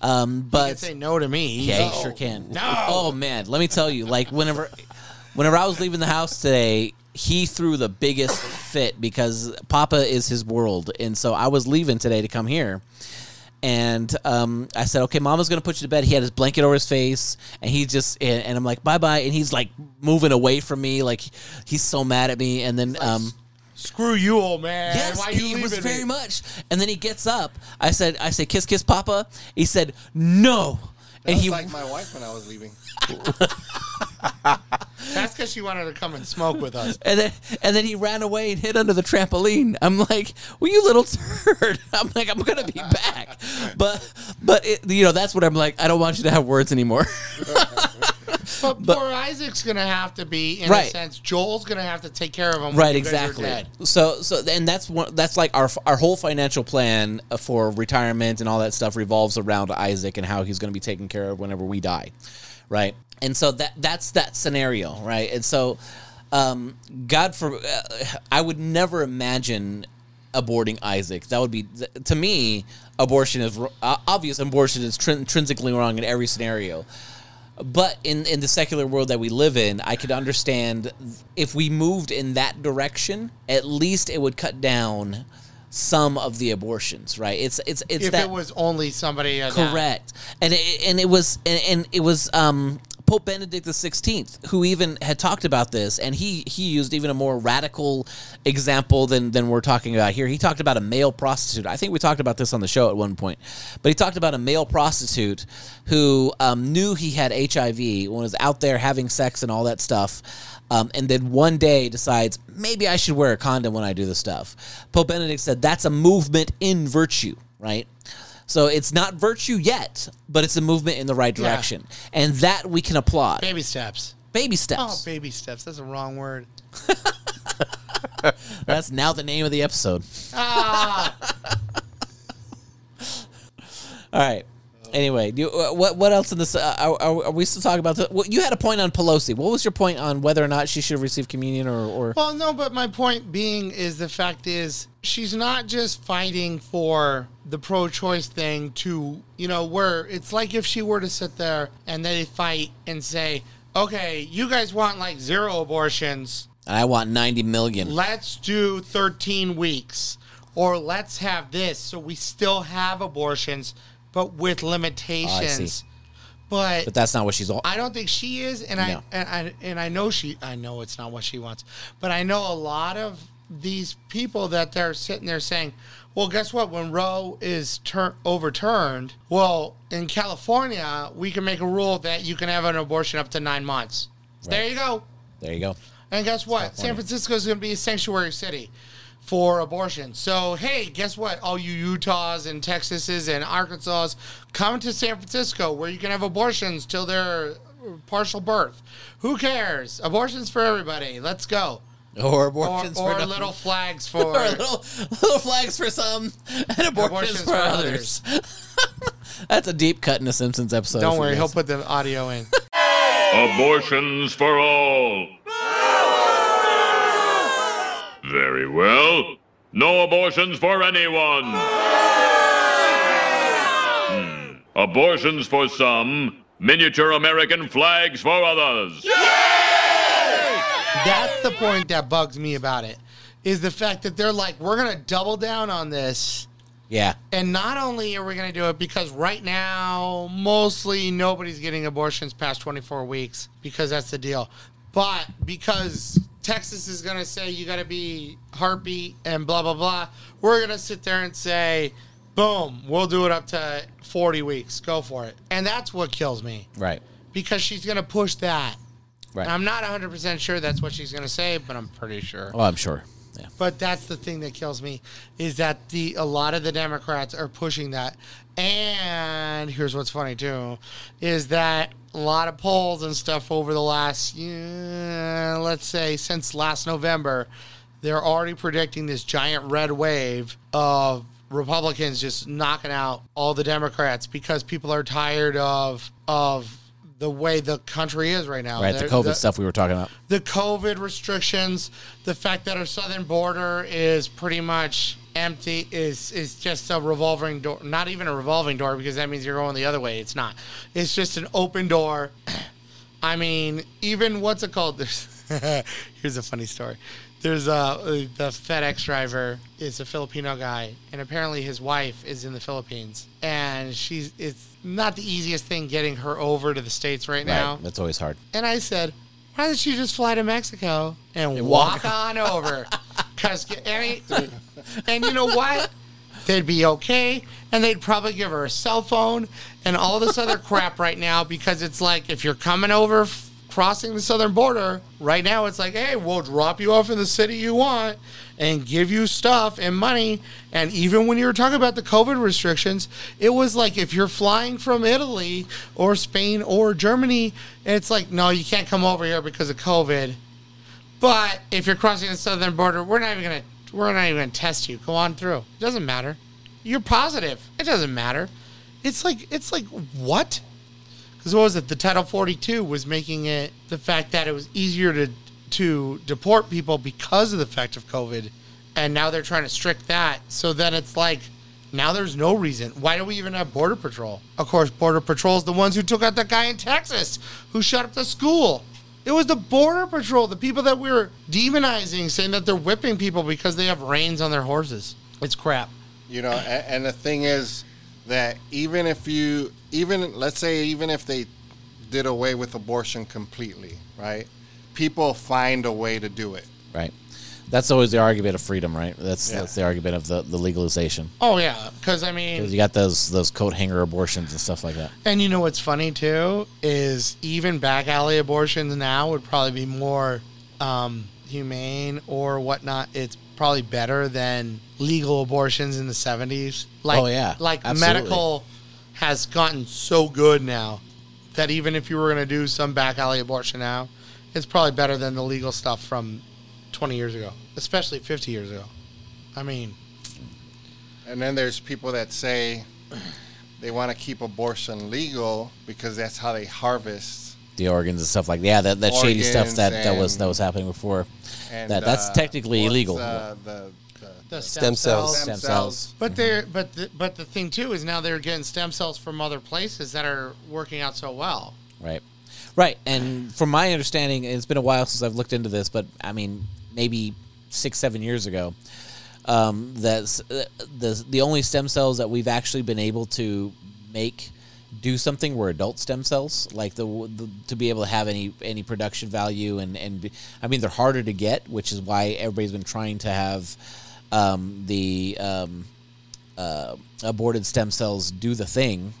Um, He but can say no to me. Yeah, he sure can. No. Oh man, let me tell you, like whenever whenever I was leaving the house today, he threw the biggest fit because Papa is his world. And so I was leaving today to come here. And um, I said, okay, Mama's gonna put you to bed. He had his blanket over his face, and he just and, and I'm like, bye bye, and he's like moving away from me, like he's so mad at me. And then um, Screw you, old man. Yes, Why you he was very me? much. And then he gets up. I said, I said, kiss, kiss, Papa. He said, no. That and was he like my wife when I was leaving. That's because she wanted to come and smoke with us. and then and then he ran away and hid under the trampoline. I'm like, well, you little turd. I'm like, I'm gonna be back. But but it, you know, that's what I'm like. I don't want you to have words anymore. But, But- poor Isaac's gonna have to be, in Right. a sense. Joel's gonna have to take care of him. right, you guys are exactly. So so and that's one that's like our our whole financial plan for retirement and all that stuff revolves around Isaac and how he's going to be taken care of whenever we die, right? And so that that's that scenario, right? And so um, God for uh, I would never imagine aborting Isaac. That would be to me abortion is uh, obvious. Abortion is trin- intrinsically wrong in every scenario. But in, in the secular world that we live in, I could understand if we moved in that direction, at least it would cut down some of the abortions, right? It's it's it's if that it was only somebody. uh, that- correct, and it, and it was and, and it was um, Pope Benedict XVI, who even had talked about this, and he he used even a more radical example than than we're talking about here. He talked about a male prostitute. I think we talked about this on the show at one point, but he talked about a male prostitute who um, knew he had HIV and was out there having sex and all that stuff. Um, and then one day decides maybe I should wear a condom when I do this stuff. Pope Benedict said that's a movement in virtue, right? So it's not virtue yet, but it's a movement in the right Yeah. direction, and that we can applaud. Baby steps. Baby Oh, steps. baby steps. That's a wrong word. That's now the name of the episode. Ah, All right. Anyway, do uh, what what else in this? Uh, are, are, are we still talking about? The, well, you had a point on Pelosi. What was your point on whether or not she should receive communion or? or well, no, but my point being is the fact is she's not just fighting for the pro-choice thing to you know where it's like if she were to sit there and they fight and say, okay, you guys want like zero abortions. I want ninety million. let's do 13 weeks or let's have this so we still have abortions but with oh, limitations but, But that's not what she's all. I don't think she is and No. I and I and I know she I know it's not what she wants but I know a lot of these people that they're sitting there saying well guess what when Roe is tur- overturned well in California we can make a rule that you can have an abortion up to 9 months there you go There you go. and guess what? San Francisco is going to be a sanctuary city for abortion. So, hey, guess what? All you Utahs and Texases and Arkansas, come to San Francisco where you can have abortions till they're partial birth. Who cares? Abortions for everybody. Let's go. Or Or, abortions or for little flags for or little, little flags for some and abortions, for, others. That's a deep cut in the Simpsons episode. Don't worry, he'll put the audio in. Abortions for all. Very well. No abortions for anyone. Hmm. Abortions for some, miniature American flags for others. That's the point that bugs me about it. Is the fact that they're like, we're gonna double down on this. Yeah. And not only are we going to do it because right now, mostly nobody's getting abortions past 24 weeks because that's the deal. But because Texas is going to say you got to be heartbeat and blah, blah, blah, we're going to sit there and say, boom, we'll do it up to 40 weeks. Go for it. And that's what kills me Right. because she's going to push that. Right. I'm not 100% sure that's what she's going to say, but I'm pretty sure. Oh, I'm sure. Yeah. But that's the thing that kills me is that the a lot of the Democrats are pushing that. And here's what's funny too is that a lot of polls and stuff over the last yeah, let's say since last November, they're already predicting this giant red wave of Republicans just knocking out all the Democrats because people are tired of of the way the country is right now. Right. The They're- COVID stuff we were talking about. the COVID restrictions, the fact that our southern border is pretty much empty is is just a revolving door. Not even a revolving door because that means you're going the other way. It's not. It's just an open door. I mean, even what's it called? There's here's a funny story. There's a the FedEx driver is a Filipino guy, and apparently his wife is in the Philippines, and she's it's not the easiest thing getting her over to the states right now. Right. That's always hard. And I said, why doesn't she just fly to Mexico and, And walk, walk. on over? Because and, and you know what? They'd be okay, and they'd probably give her a cell phone and all this other crap right now because it's like if you're coming over, f- crossing the southern border, right now it's like, hey, we'll drop you off in the city you want and give you stuff and money. And even when you were talking about the COVID restrictions, it was like if you're flying from Italy or Spain or Germany, it's like, no, you can't come over here because of COVID. But if you're crossing the southern border, we're not even gonna we're not even gonna test you. Go on through. It doesn't matter. You're positive. It doesn't matter. It's like it's like what? Because what was it? The Title 42 was making it the fact that it was easier to to deport people because of the fact of COVID, and now they're trying to strict that. So then it's like now there's no reason. Why do we even have Border Patrol? Of course, Border Patrol is the ones who took out that guy in Texas who shut up the school. It was the Border Patrol, the people that we were demonizing, saying that they're whipping people because they have reins on their horses. It's crap. You know, and the thing is that even if you, even let's say, even if they did away with abortion completely, right? People find a way to do it. Right. That's always the argument of freedom, right? That's Yeah. that's the argument of the, the legalization. Oh yeah, because I mean, Because you got those those coat hanger abortions and stuff like that. And you know what's funny too is even back alley abortions now would probably be more um, humane or whatnot. It's probably better than legal abortions in the seventies. Like, Oh, yeah. like Absolutely. medical has gotten so good now that even if you were going to do some back alley abortion now, it's probably better than the legal stuff from twenty years ago, especially fifty years ago. I mean, And then there's people that say they want to keep abortion legal because that's how they harvest. The organs and stuff like that. yeah, that, that shady stuff Organs that, that was that was happening before. And that that's uh, technically what's, illegal. Uh, the, the, the Stem cells. Stem cells. But they're but the, but the thing too is now they're getting stem cells from other places that are working out so well. Right. Right. And from my understanding, it's been a while since I've looked into this, but I mean, maybe six, seven years ago, um, that's uh, the the only stem cells that we've actually been able to make do something were adult stem cells, like the, the to be able to have any any production value and and be, I mean they're harder to get, which is why everybody's been trying to have um, the um, uh, aborted stem cells do the thing,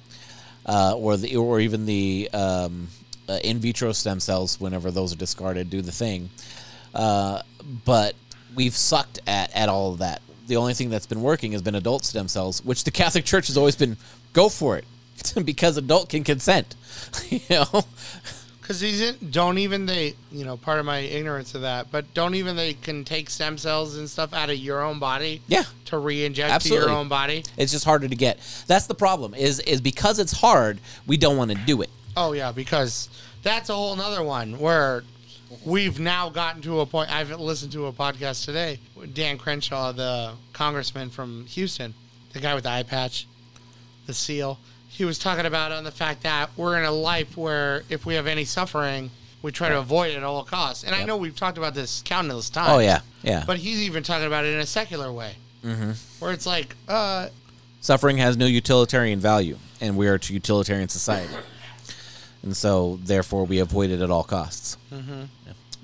uh, or the or even the um, uh, in vitro stem cells, whenever those are discarded, do the thing. Uh, but we've sucked at at all of that. The only thing that's been working has been adult stem cells, which the Catholic Church has always been go for it because adult can consent. you know. Because these in- don't even they, you know, part of my ignorance of that, but don't even they can take stem cells and stuff out of your own body, Yeah. to re-inject to your own body. It's just harder to get. That's the problem. Is is because it's hard, we don't want to do it. Oh yeah, because that's a whole nother one where we've now gotten to a point. I've listened to a podcast today. with Dan Crenshaw, the congressman from Houston, the guy with the eye patch, the seal. He was talking about on the fact that we're in a life where if we have any suffering, we try to avoid it at all costs. And I know we've talked about this countless times. Oh yeah, yeah. But he's even talking about it in a secular way, hmm where it's like, uh, Suffering has no utilitarian value, and we are a utilitarian society, and so therefore we avoid it at all costs. hmm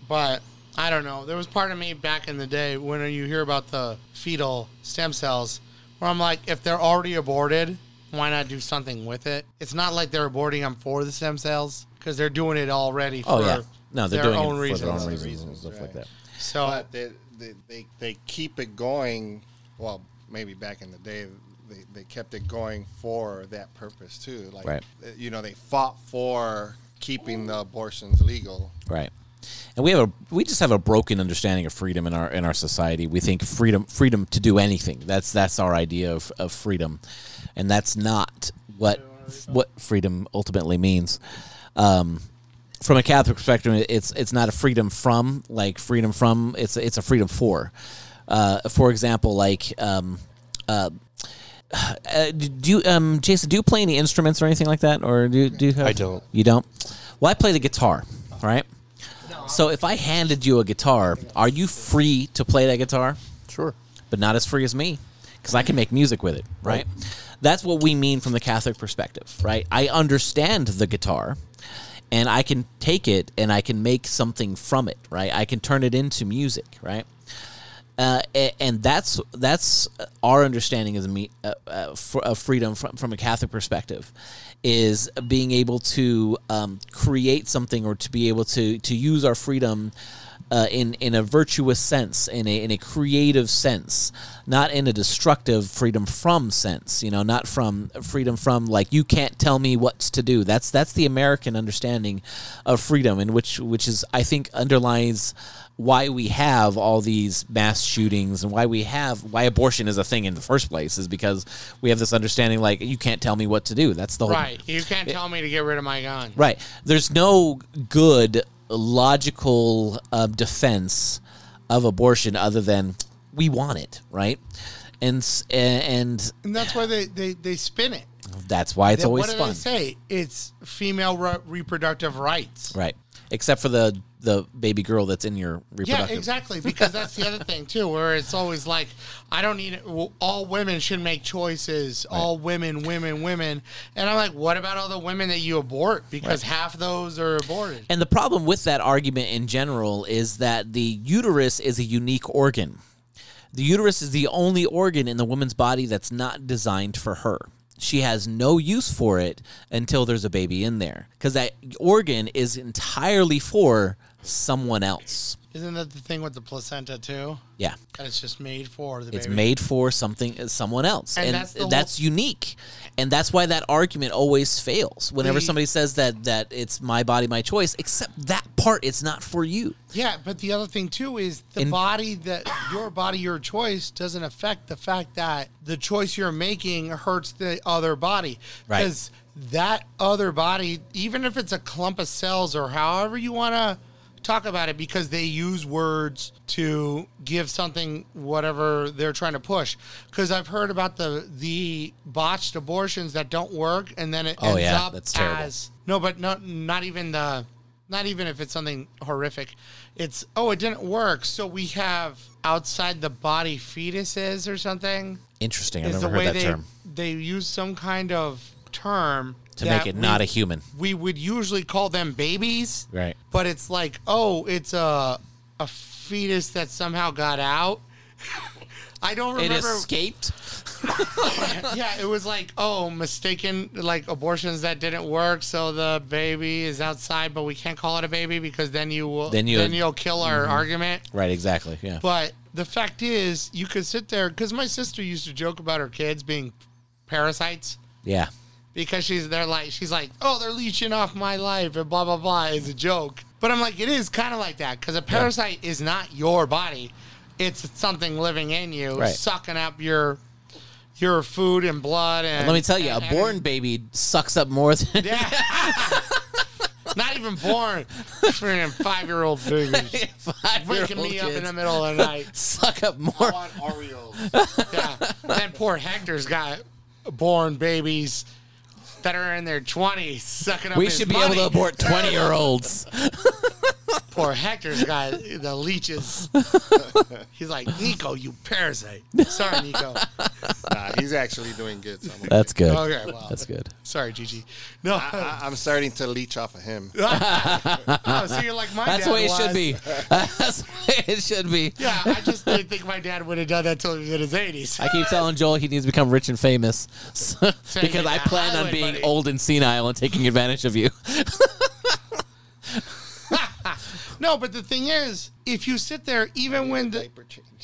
But I don't know. There was part of me back in the day when you hear about the fetal stem cells, where I'm like, if they're already aborted, why not do something with it? It's not like they're aborting them for the stem cells because they're doing it already for Oh yeah, no, they're their doing own it reasons. for their own reasons and stuff like that. So but they, they, they, they keep it going. Well, maybe back in the day, they, they kept it going for that purpose too. Like, Right. uh, you know, they fought for keeping the abortions legal. Right. And we have a we just have a broken understanding of freedom in our in our society. We think freedom freedom to do anything. That's that's our idea of, of freedom, and that's not what what freedom ultimately means. Um, from a Catholic perspective, it's it's not a freedom from like freedom from. It's it's a freedom for. Uh, for example, like um, uh, uh, do you, um, Jason, do you play any instruments or anything like that, or do, do you have? I don't. You don't. Well, I play the guitar. Right. So if I handed you a guitar, are you free to play that guitar? Sure. But not as free as me, because I can make music with it. Right. That's what we mean from the Catholic perspective. Right. I understand the guitar. And I can take it and I can make something from it, right? I can turn it into music, right? Uh, and that's that's our understanding a me, uh, uh, for, of freedom from, from a Catholic perspective is being able to um, create something or to be able to to use our freedom uh, in in a virtuous sense, in a in a creative sense, not in a destructive freedom from sense. You know, not from freedom from like you can't tell me what to do. That's that's the American understanding of freedom, and which which is I think underlies why we have all these mass shootings and why we have why abortion is a thing in the first place is because we have this understanding like you can't tell me what to do. That's the whole right, you can't tell me to get rid of my gun. Right. There's no good logical uh, defense of abortion other than we want it, right? And and And that's why they, they, they spin it. that's why it's Then always what do fun, they say? It's female re- reproductive rights. right? Except for the the baby girl that's in your Yeah, exactly. Because that's the other thing too, where it's always like, I don't need. Well, all women should make choices. All women, women, women. And I'm like, what about all the women that you abort? Because half those are aborted. And the problem with that argument in general is that the uterus is a unique organ. The uterus is the only organ in the woman's body that's not designed for her. She has no use for it until there's a baby in there because that organ is entirely for someone else. Isn't that the thing with the placenta too? Yeah. That it's just made for the It's baby. made for something uh, someone else, And and, that's that's, unique, and that's why that argument always fails. Whenever The- somebody says that that it's my body, my choice, except that part, it's not for you. Yeah, but the other thing too is the body that your body, your choice doesn't affect the fact that the choice you're making hurts the other body. Right. Because that other body, even if it's a clump of cells or however you want to talk about it, because they use words to give something whatever they're trying to push. Because I've heard about the the botched abortions that don't work, and then it Oh, ends yeah, up that's terrible. as no, but not not even the not even if it's something horrific. It's oh, it didn't work, so we have outside the body fetuses or something. Interesting. I've never the heard way that they term. they use some kind of term To make it we- not a human. We would usually call them babies, Right. but it's like oh, it's a a fetus that somehow got out. I don't It remember. escaped. yeah, it was like, oh, mistaken, like abortions that didn't work. So the baby is outside, but we can't call it a baby because then you will, Then you. then, you- you, will kill our Mhm. argument. Right. Exactly. Yeah. But the fact is, you could sit there because my sister used to joke about her kids being parasites yeah. Because she's they're like she's like oh they're leeching off my life and blah blah blah is a joke. But I'm like it is kind of like that because a parasite is not your body, it's something living in you Right. sucking up your your food and blood and. And let me tell you, a and- born baby sucks up more than Yeah. Not even born. Freaking five year old babies. Waking me up in the middle of the night. Suck up more. I want Oreos. Yeah. Then poor Hector's got born babies that are in their 20s sucking up We his should be money. able to abort 20 year olds. Poor Hector's got the leeches. He's like, Nico, you parasite. Sorry, Nico. nah, he's actually doing good. So I'm okay. That's good. Okay, well. That's good. Sorry, Gigi. No. I, I'm starting to leech off of him. oh, so you're like my That's dad the way it should be. That's the way it should be. Yeah, I just didn't think my dad would have done that until he was in his 80s. I keep telling Joel he needs to become rich and famous because I plan on highway being buddy. old and senile and taking advantage of you. No, but the thing is, if you sit there, even when the,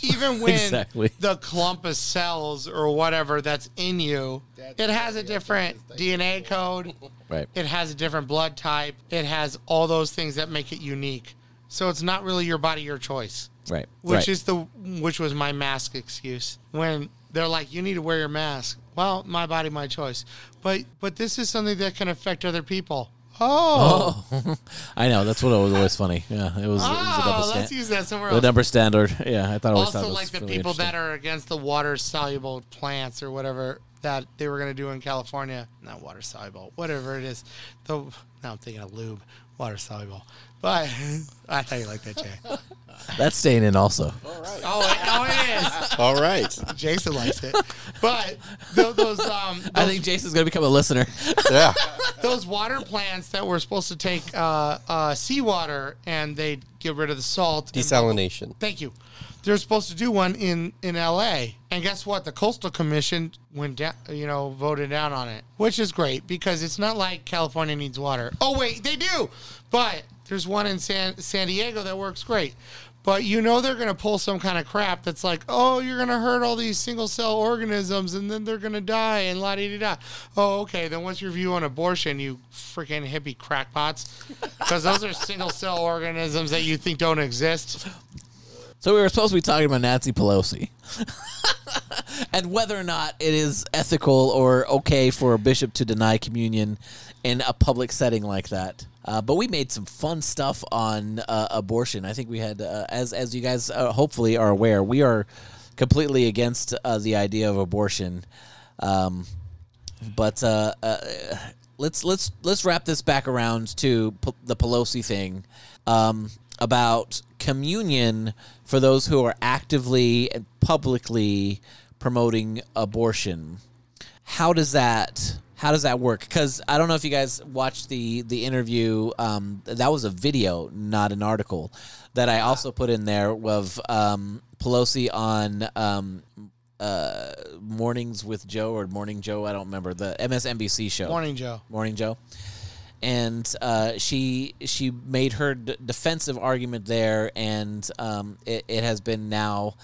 even when Exactly. the clump of cells or whatever that's in you, it has a different DNA code. Right. It has a different blood type. It has all those things that make it unique. So it's not really your body, your choice. Right. Which right. is the which was my mask excuse when they're like, you need to wear your mask. Well, my body, my choice. But but this is something that can affect other people. Oh, Oh, I know. That's what was always funny. Yeah, it was, it was a double Oh, stand. let's use that somewhere The else. number standard. Yeah, I thought also it was like the really people that are against the water soluble plants or whatever that they were going to do in California. Not water soluble, whatever it is. The now I'm thinking of lube, water soluble. But I thought you liked that, Jay. That's staying in also. Oh, it, oh, it is. All right. Jason likes it. But th- those um, I think Jason's going to become a listener. Yeah. those water plants that were supposed to take uh, uh, seawater and they get rid of the salt. and- Desalination. Thank you. They're supposed to do one in in L.A. And guess what? The Coastal Commission went down, you know, voted down on it, which is great because it's not like California needs water. Oh wait, they do, but there's one in San San Diego that works great. But you know they're gonna pull some kind of crap that's like, oh, you're gonna hurt all these single cell organisms and then they're gonna die and la di da. Oh, okay. Then what's your view on abortion, you freaking hippie crackpots? Because those are single cell organisms that you think don't exist. So we were supposed to be talking about Nancy Pelosi. and whether or not it is ethical or okay for a bishop to deny communion in a public setting like that. Uh, but we made some fun stuff on uh, abortion. I think we had, uh, as as you guys uh, hopefully are aware, we are completely against uh, the idea of abortion. Um, but uh, let's let's let's wrap this back around to P- the Pelosi thing um, about communion for those who are actively and publicly promoting abortion. How does that how does that work? Because I don't know if you guys watched the the interview. Um, that was a video, not an article, that I also put in there of um, Pelosi on um, uh, Mornings with Joe or Morning Joe. I don't remember the MSNBC show. Morning, Joe. Morning Joe. And uh, she she made her d- defensive argument there, and um, it, it has been now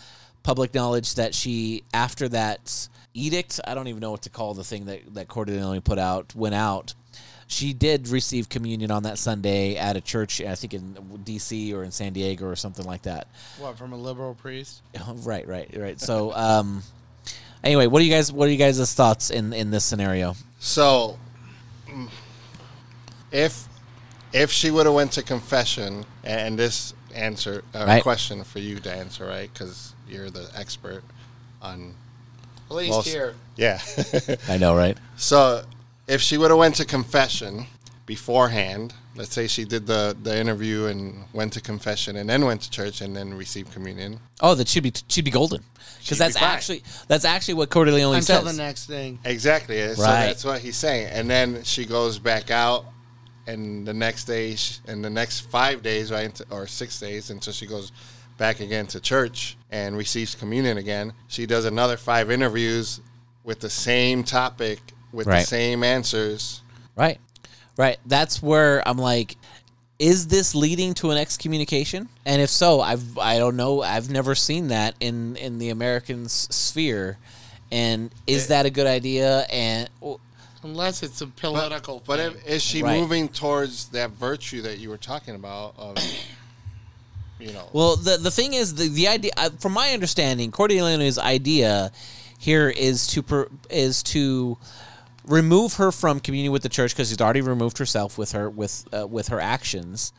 public knowledge that she after that edict, I don't even know what to call the thing that that Coeur put out went out. She did receive communion on that Sunday at a church, I think in D.C. or in San Diego or something like that. What from a liberal priest? Right, right, right. So, um, anyway, what do you guys what are you guys' thoughts in in this scenario? So, mm, if if she would have went to confession, and this answer uh, Right. question for you to answer, right? Because you're the expert on. At least most- here. Yeah. I know, right? So, if she would have went to confession beforehand, let's say she did the the interview and went to confession and then went to church and then received communion. Oh, that should be she'd be golden because that's be actually that's actually what Cordileone Until says. the next thing. Exactly. So Right. that's what he's saying. And then she goes back out, and the next day, and the next five days, right, or six days, until she goes back again to church and receives communion again. She does another five interviews with the same topic, with Right. the same answers. Right, right. That's where I'm like, is this leading to an excommunication? And if so, I've I don't know. I've never seen that in in the American sphere. And is that a good idea? And unless it's a political. But thing. if, is she Right. moving towards that virtue that you were talking about? Of, you know, Well, the the thing is, the the idea, uh, from my understanding, Cordileone's idea here is to per, is to remove her from communion with the church because she's already removed herself with her with uh, with her actions,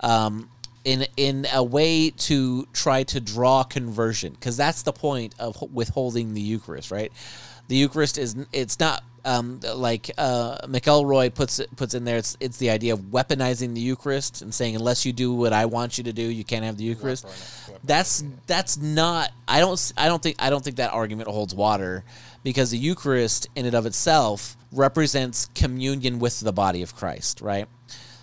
um, in in a way to try to draw conversion because that's the point of withholding the Eucharist, right? The Eucharist is it's not um, like uh, McElroy puts puts in there. It's it's the idea of weaponizing the Eucharist and saying unless you do what I want you to do, you can't have the Eucharist. That's that's not. I don't I don't think I don't think that argument holds water because the Eucharist in and of itself represents communion with the body of Christ, right?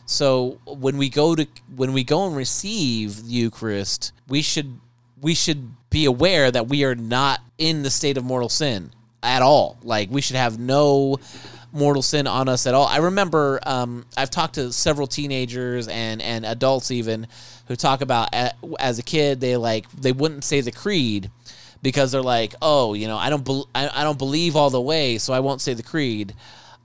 So when we go to when we go and receive the Eucharist, we should we should be aware that we are not in the state of mortal sin at all. Like we should have no mortal sin on us at all. I remember um, I've talked to several teenagers and and adults even who talk about as a kid they like they wouldn't say the creed because they're like, oh, you know, I don't bel I, I don't believe all the way, so I won't say the creed.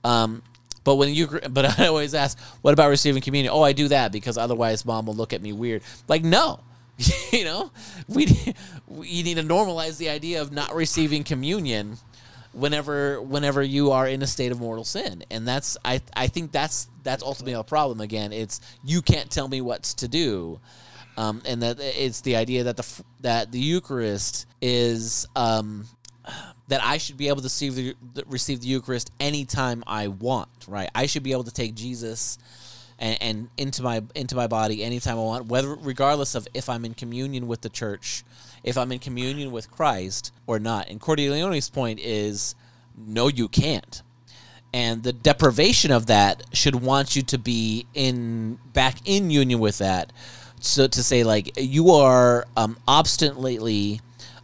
Um, but when you, but I always ask, what about receiving communion? Oh, I do that because otherwise mom will look at me weird. Like, no, you know, we, you need to normalize the idea of not receiving communion whenever, whenever you are in a state of mortal sin. And that's, I, I think that's, that's ultimately a problem. Again, it's, you can't tell me what's to do. Um, and that it's the idea that the, that the Eucharist is, um, that I should be able to the, the- receive the Eucharist anytime I want, right? I should be able to take Jesus and, and into my into my body anytime I want, whether regardless of if I'm in communion with the church, if I'm in communion with Christ or not. And Cordileone's point is, no, you can't. And the deprivation of that should want you to be in back in union with that. So to say like you are um, obstinately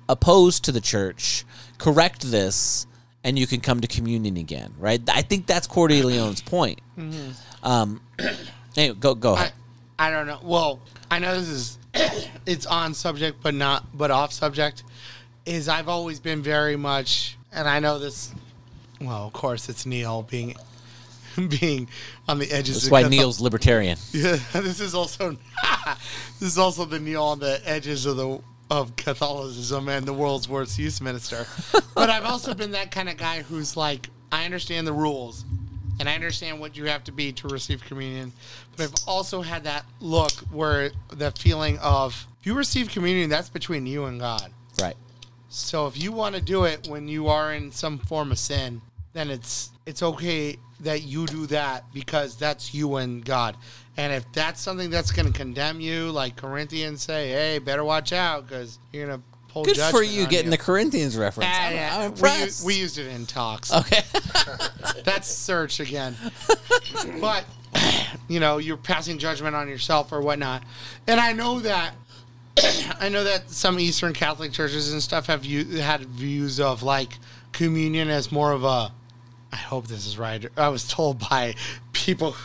opposed to the church, correct this, and you can come to communion again, right? I think that's Cordileone's point. Mhm. Um, anyway, go go ahead. I don't know. Well, I know this is it's on subject, but not but off subject. Is I've always been very much, and I know this. Well, of course, it's Neil being being on the edges. That's of why Neil's libertarian. Yeah, this is also this is also the Neil on the edges of the of Catholicism and the world's worst youth minister. but I've also been that kind of guy who's like, I understand the rules, and I understand what you have to be to receive communion. But I've also had that look where the feeling of if you receive communion, that's between you and God. Right. So if you want to do it when you are in some form of sin, then it's it's okay that you do that because that's you and God. And if that's something that's going to condemn you, like Corinthians say, hey, better watch out because you're going to pull. Good for you on getting the Corinthians reference. Yeah, I'm, yeah. I'm We impressed. We, used it in talks. Okay. That's search again. but, you know, you're passing judgment on yourself or whatnot. And I know that. I know that some Eastern Catholic churches and stuff have view, had views of like communion as more of a. I hope this is right. I was told by people,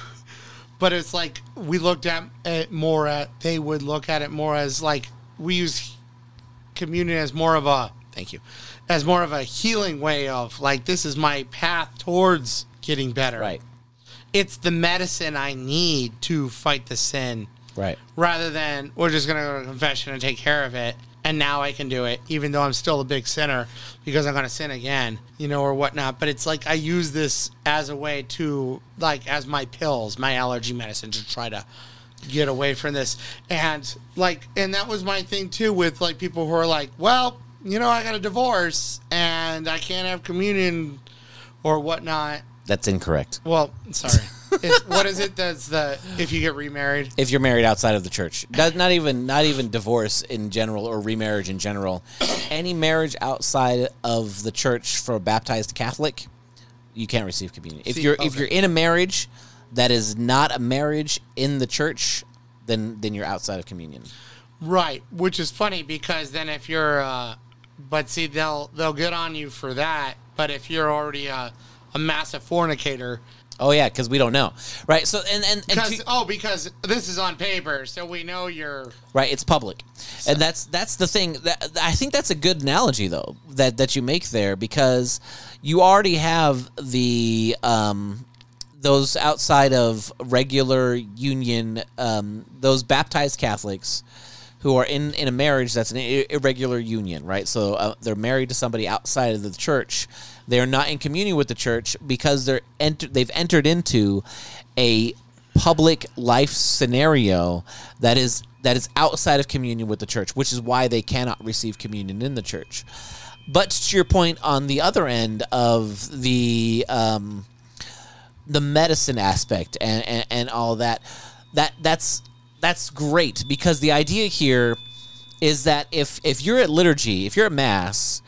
but it's like we looked at it more at. They would look at it more as like we use communion as more of a thank you as more of a healing way of like this is my path towards getting better Right. it's the medicine i need to fight the sin Right. rather than we're just going to go to confession and take care of it and now i can do it even though i'm still a big sinner because i'm going to sin again you know or whatnot but it's like i use this as a way to like as my pills my allergy medicine to try to get away from this. And like and that was my thing too with like people who are like well you know i got a divorce and i can't have communion or whatnot. That's incorrect. well sorry. It's, what is it that's the if you get remarried? If you're married outside of the church, not, not even not even divorce in general or remarriage in general, any marriage outside of the church for a baptized Catholic, you can't receive communion. If See, you're if you're in a marriage that is not a marriage in the church, then then you're outside of communion. Right, which is funny because then if you're, uh, but see, they'll they'll get on you for that. But if you're already a, a massive fornicator Oh yeah, because we don't know, right? So and and, and Because to- oh, because this is on paper, so we know you're. right, it's public, and that's that's the thing. That I think that's a good analogy though that that you make there because you already have the um, those outside of regular union, um, those baptized Catholics who are in, in a marriage that's an irregular union, right? So uh, they're married to somebody outside of the church. They're not in communion with the church because they're enter- they've entered into a public life scenario that is that is outside of communion with the church, which is why they cannot receive communion in the church. But to your point on the other end of the um, the medicine aspect and, and, and all that that that's that's great because the idea here is that if if you're at liturgy if you're at mass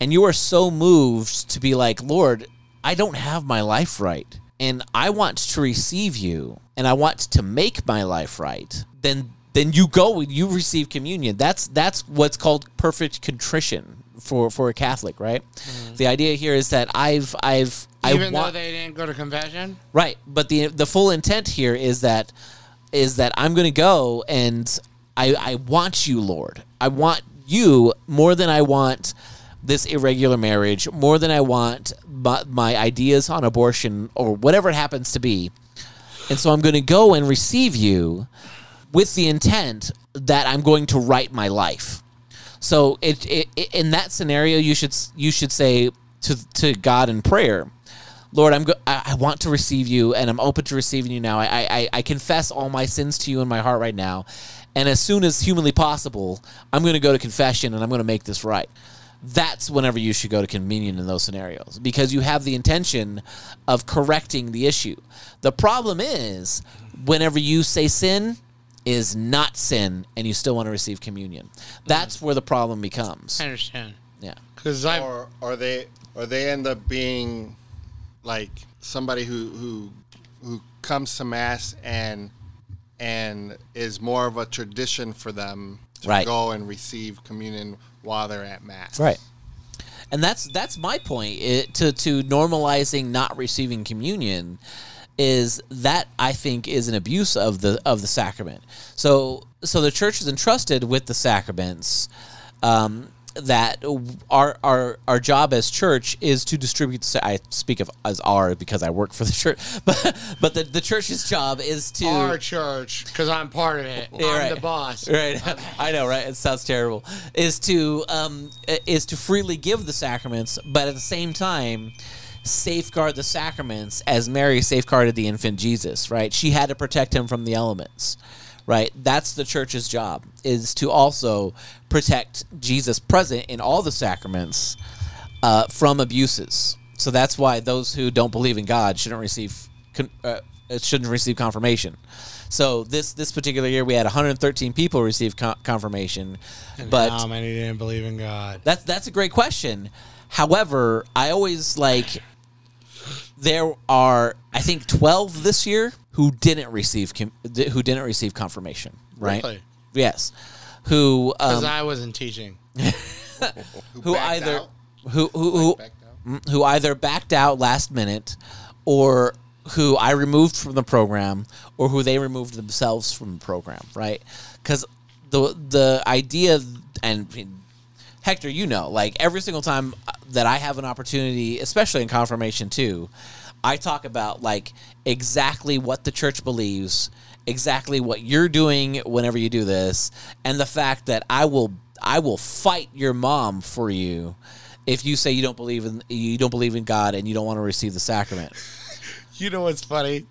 and you are so moved to be like lord i don't have my life right and i want to receive you and i want to make my life right then then you go and you receive communion. That's that's what's called perfect contrition for for a catholic right? Mm-hmm. The idea here is that i've i've Even want though they didn't go to confession. Right, but the the full intent here is that is that I'm going to go and I I want you, Lord. I want you more than I want this irregular marriage, more than I want my, my ideas on abortion or whatever it happens to be. And so I'm going to go and receive you with the intent that I'm going to write my life. So it, it, it in that scenario you should you should say to to God in prayer, Lord, I'm go- I, I want to receive you, and I'm open to receiving you now. I, I I confess all my sins to you in my heart right now, and as soon as humanly possible, I'm going to go to confession and I'm going to make this right. That's whenever you should go to communion in those scenarios because you have the intention of correcting the issue. The problem is whenever you say sin is not sin and you still want to receive communion. That's where the problem becomes. I understand. Yeah. Because I or or they or they end up being like somebody who who who comes to mass and and is more of a tradition for them to Right. go and receive communion while they're at mass. Right. And that's that's my point it, to to normalizing not receiving communion is that I think is an abuse of the of the sacrament. So so the church is entrusted with the sacraments. Um, that our our our job as church is to distribute. The, I speak of as our because I work for the church, but but the, the church's job is to our church, because I'm part of it. Yeah, I'm right. the boss. Right, I know, right? It sounds terrible. Is to um, is to freely give the sacraments, but at the same time safeguard the sacraments as Mary safeguarded the infant Jesus. Right, she had to protect him from the elements. Right, that's the church's job is to also protect Jesus present in all the sacraments uh, from abuses. So that's why those who don't believe in God shouldn't receive con- uh, shouldn't receive confirmation. So this this particular year we had 113 people receive con- confirmation, And but how many didn't believe in God? that's that's a great question. However, I always like there are I think 12 this year who didn't receive com- who didn't receive confirmation, right? Really? Yes. Who Because um, I wasn't teaching. who backed either out? who who who, Mm, who either backed out last minute or who I removed from the program or who they removed themselves from the program, right? Cuz the the idea and Hector, you know, like every single time that I have an opportunity, especially in confirmation too, I talk about like exactly what the church believes, exactly what you're doing whenever you do this, and the fact that I will I will fight your mom for you if you say you don't believe in you don't believe in God and you don't want to receive the sacrament. You know what's funny?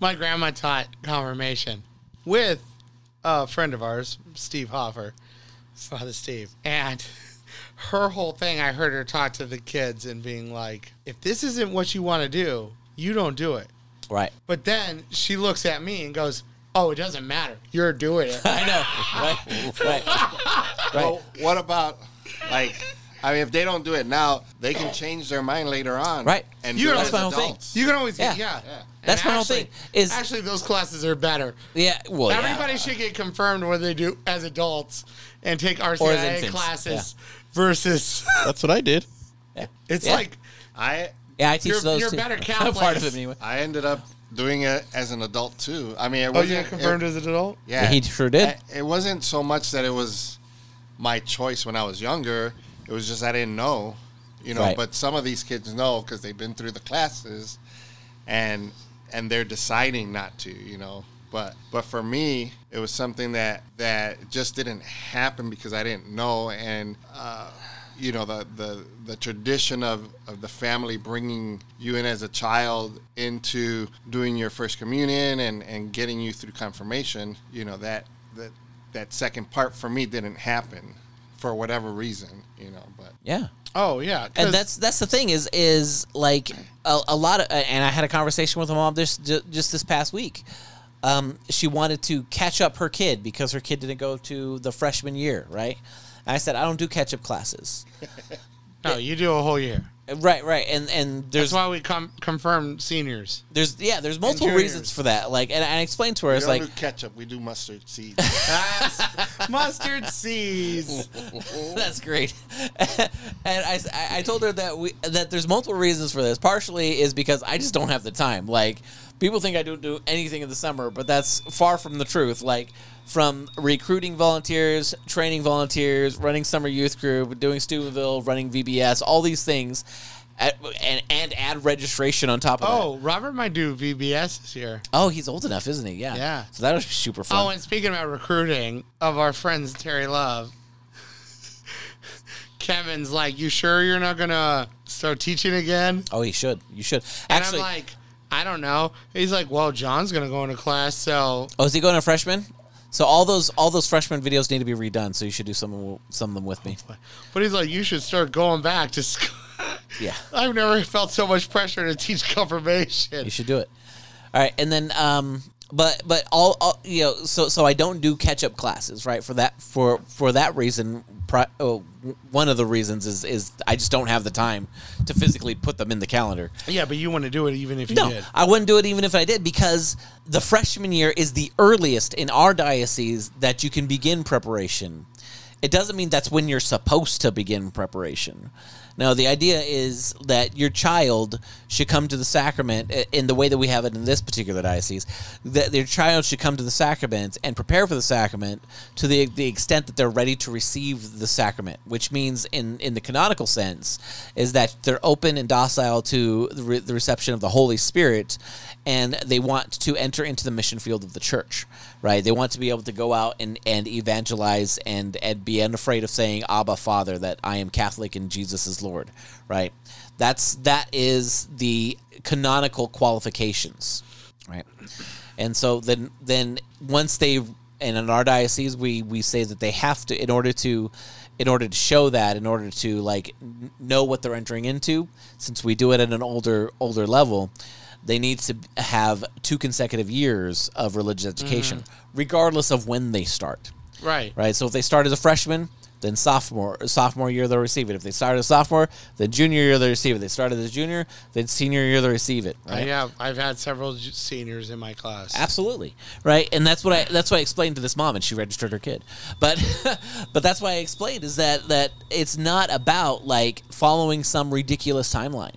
My grandma taught confirmation with a friend of ours, Steve Hoffer, Father Steve. And her whole thing, I heard her talk to the kids and being like, if this isn't what you want to do, you don't do it. Right. But then she looks at me and goes, oh, it doesn't matter. You're doing it. I know. Right. Right. Well, what about like? I mean, if they don't do it now, they can change their mind later on. Right. And You do know, it that's as my whole thing. adults. You can always Yeah. yeah. yeah. That's And my whole actually- thing, is- actually those classes are better. Yeah, well, yeah. everybody should get confirmed when they do as adults and take RCIA infants, classes versus. That's what I did. It's Yeah. like I Yeah, I teach You're- those you're too. better I'm part of it anyway. I ended up doing it as an adult too. I mean, it Oh, wasn't you got confirmed it- as an adult? Yeah, He sure did. I- It wasn't so much that it was my choice when I was younger. It was just I didn't know, you know. Right. But some of these kids know because they've been through the classes, and and they're deciding not to, you know. But but for me, it was something that that just didn't happen because I didn't know, and uh, you know the the the tradition of of the family bringing you in as a child into doing your first communion and and getting you through confirmation. You know that that that second part for me didn't happen for whatever reason, you know. But Yeah. Oh yeah and that's that's the thing is is like a, a lot of and I had a conversation with my mom this just this past week. Um, she wanted to catch up her kid because her kid didn't go to the freshman year, right? And I said I don't do catch up classes. no, you do a whole year. Right, right, and and there's That's why we com- confirm seniors. there's yeah there's multiple juniors. reasons for that. Like, and I explained to her, we it's don't like do ketchup, we do mustard seeds. Mustard seeds. That's great. and I, I- I told her that we that there's multiple reasons for this. Partially is because I just don't have the time. Like people think I don't do anything in the summer, but that's far from the truth. Like from recruiting volunteers, training volunteers, running summer youth group, doing Steubenville, running VBS, all these things. At, and and add registration on top of that. Oh, Robert might do VBS this year. Oh, he's old enough, isn't he? Yeah. Yeah. So that was super fun. Oh, and speaking about recruiting of our friends Terry Love, Kevin's like, "You sure you're not gonna start teaching again?" oh, he should. You should. And Actually, I'm like, "I don't know." He's like, "Well, John's gonna go into class, so Oh, is he going to freshman? So all those all those freshman videos need to be redone. So you should do some some of them with me. But he's like, "You should start going back to school." Yeah, I've never felt so much pressure to teach confirmation. you should do it. All right, and then um, but but all, all you know, so so I don't do catch up classes, right? For that for for that reason, pri- oh, one of the reasons is is I just don't have the time to physically put them in the calendar. Yeah, but you want to do it even if you No, did. I wouldn't do it even if I did because the freshman year is the earliest in our diocese that you can begin preparation. It doesn't mean that's when you're supposed to begin preparation. No, the idea is that your child should come to the sacrament uh, in the way that we have it in this particular diocese. That your child should come to the sacrament and prepare for the sacrament to the the extent that they're ready to receive the sacrament, which means in in the canonical sense is that they're open and docile to the, re- the reception of the Holy Spirit, and they want to enter into the mission field of the church. Right? They want to be able to go out and, and evangelize and and be unafraid of saying Abba Father that I am Catholic and Jesus is Lord. Right? That's that is the canonical qualifications. Right? And so then then once they and in our diocese we we say that they have to in order to in order to show that in order to like know what they're entering into since we do it at an older older level they need to have two consecutive years of religious education mm-hmm. regardless of when they start Right. right so if they start as a freshman then sophomore sophomore year they'll receive it if they start as sophomore then junior year they'll receive it they started as a junior then senior year they'll receive it right? have. I've had several seniors in my class. Absolutely, right, and that's what I that's what I explained to this mom, and she registered her kid. But but that's why I explained is that that it's not about like following some ridiculous timeline.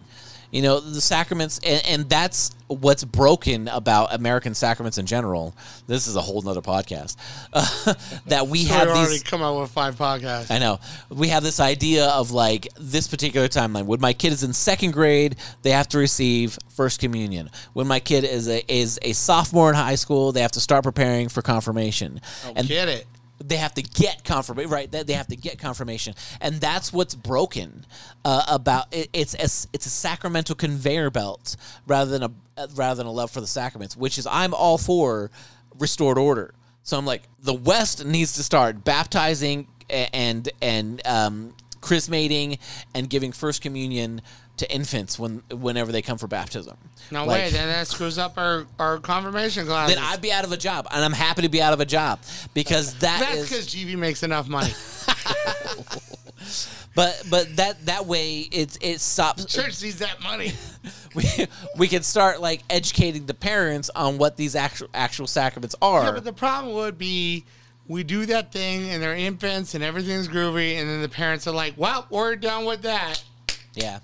You know, the sacraments, and, and that's what's broken about American sacraments in general. This is a whole nother podcast. Uh, that we So have these. already come out with five podcasts. I know. We have this idea of like this particular timeline. When my kid is in second grade, they have to receive first communion. When my kid is a is a sophomore in high school, they have to start preparing for confirmation. Oh, and get it. They have to get confirmation, right? They have to get confirmation, and that's what's broken uh, about it, it's a, it's a sacramental conveyor belt rather than a uh, rather than a love for the sacraments, which is I'm all for restored order. So I'm like the West needs to start baptizing and and um, chrismating and giving first communion to infants when whenever they come for baptism. No Like- way. Then that screws up our, our confirmation classes. Then I'd be out of a job, and I'm happy to be out of a job because that That's because GV makes enough money. But but that that way it it stops. Church needs that money. We we can start like educating the parents on what these actual actual sacraments are. Yeah, but the problem would be we do that thing and they're infants and everything's groovy, and then the parents are like, "Well, we're done with that." Yeah.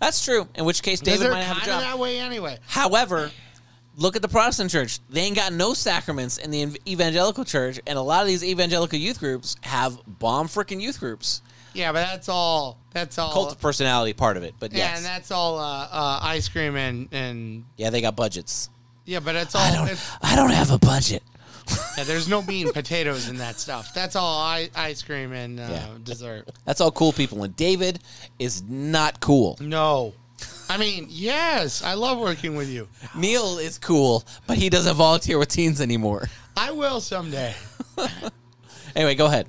That's true. In which case, David they're might have a job. that way anyway. However, look at the Protestant church. They ain't got no sacraments in the evangelical church, and a lot of these evangelical youth groups have bomb freaking youth groups. Yeah, but that's all. That's all. Cult of personality part of it, but yeah, yes, and that's all uh, uh, ice cream and and yeah, they got budgets. yeah, but it's all. I don't, I don't have a budget. Yeah, there's no bean potatoes in that stuff. That's all I, ice cream and uh, Yeah. dessert. That's all cool people, and David is not cool. No, I mean yes, I love working with you. Neil is cool, but he doesn't volunteer with teens anymore. I will someday. Anyway, go ahead.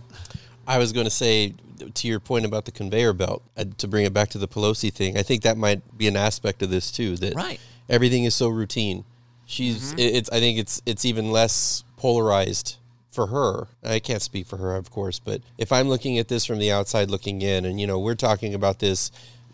I was going to say to your point about the conveyor belt uh, to bring it back to the Pelosi thing. I think that might be an aspect of this too. That Right. everything is so routine. She's it- it's I think it's it's even less polarized for her. I can't speak for her, of course, but if I'm looking at this from the outside looking in, and you know we're talking about this.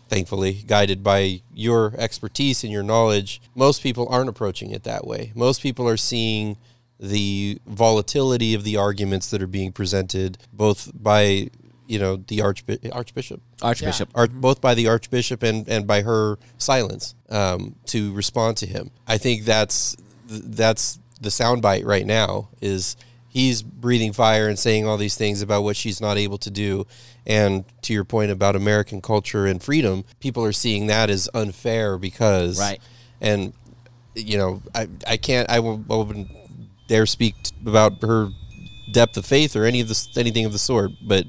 Thankfully, guided by your expertise and your knowledge, most people aren't approaching it that way. Most people are seeing the volatility of the arguments that are being presented, both by you know the archbi- archbishop, Archbishop. Arch, both by the archbishop and and by her silence um, to respond to him. I think that's that's the soundbite right now is he's breathing fire and saying all these things about what she's not able to do. And to your point about American culture and freedom, people are seeing that as unfair because Right. And you know, I I can't I will- wouldn't dare speak about her depth of faith or any of this anything of the sort. But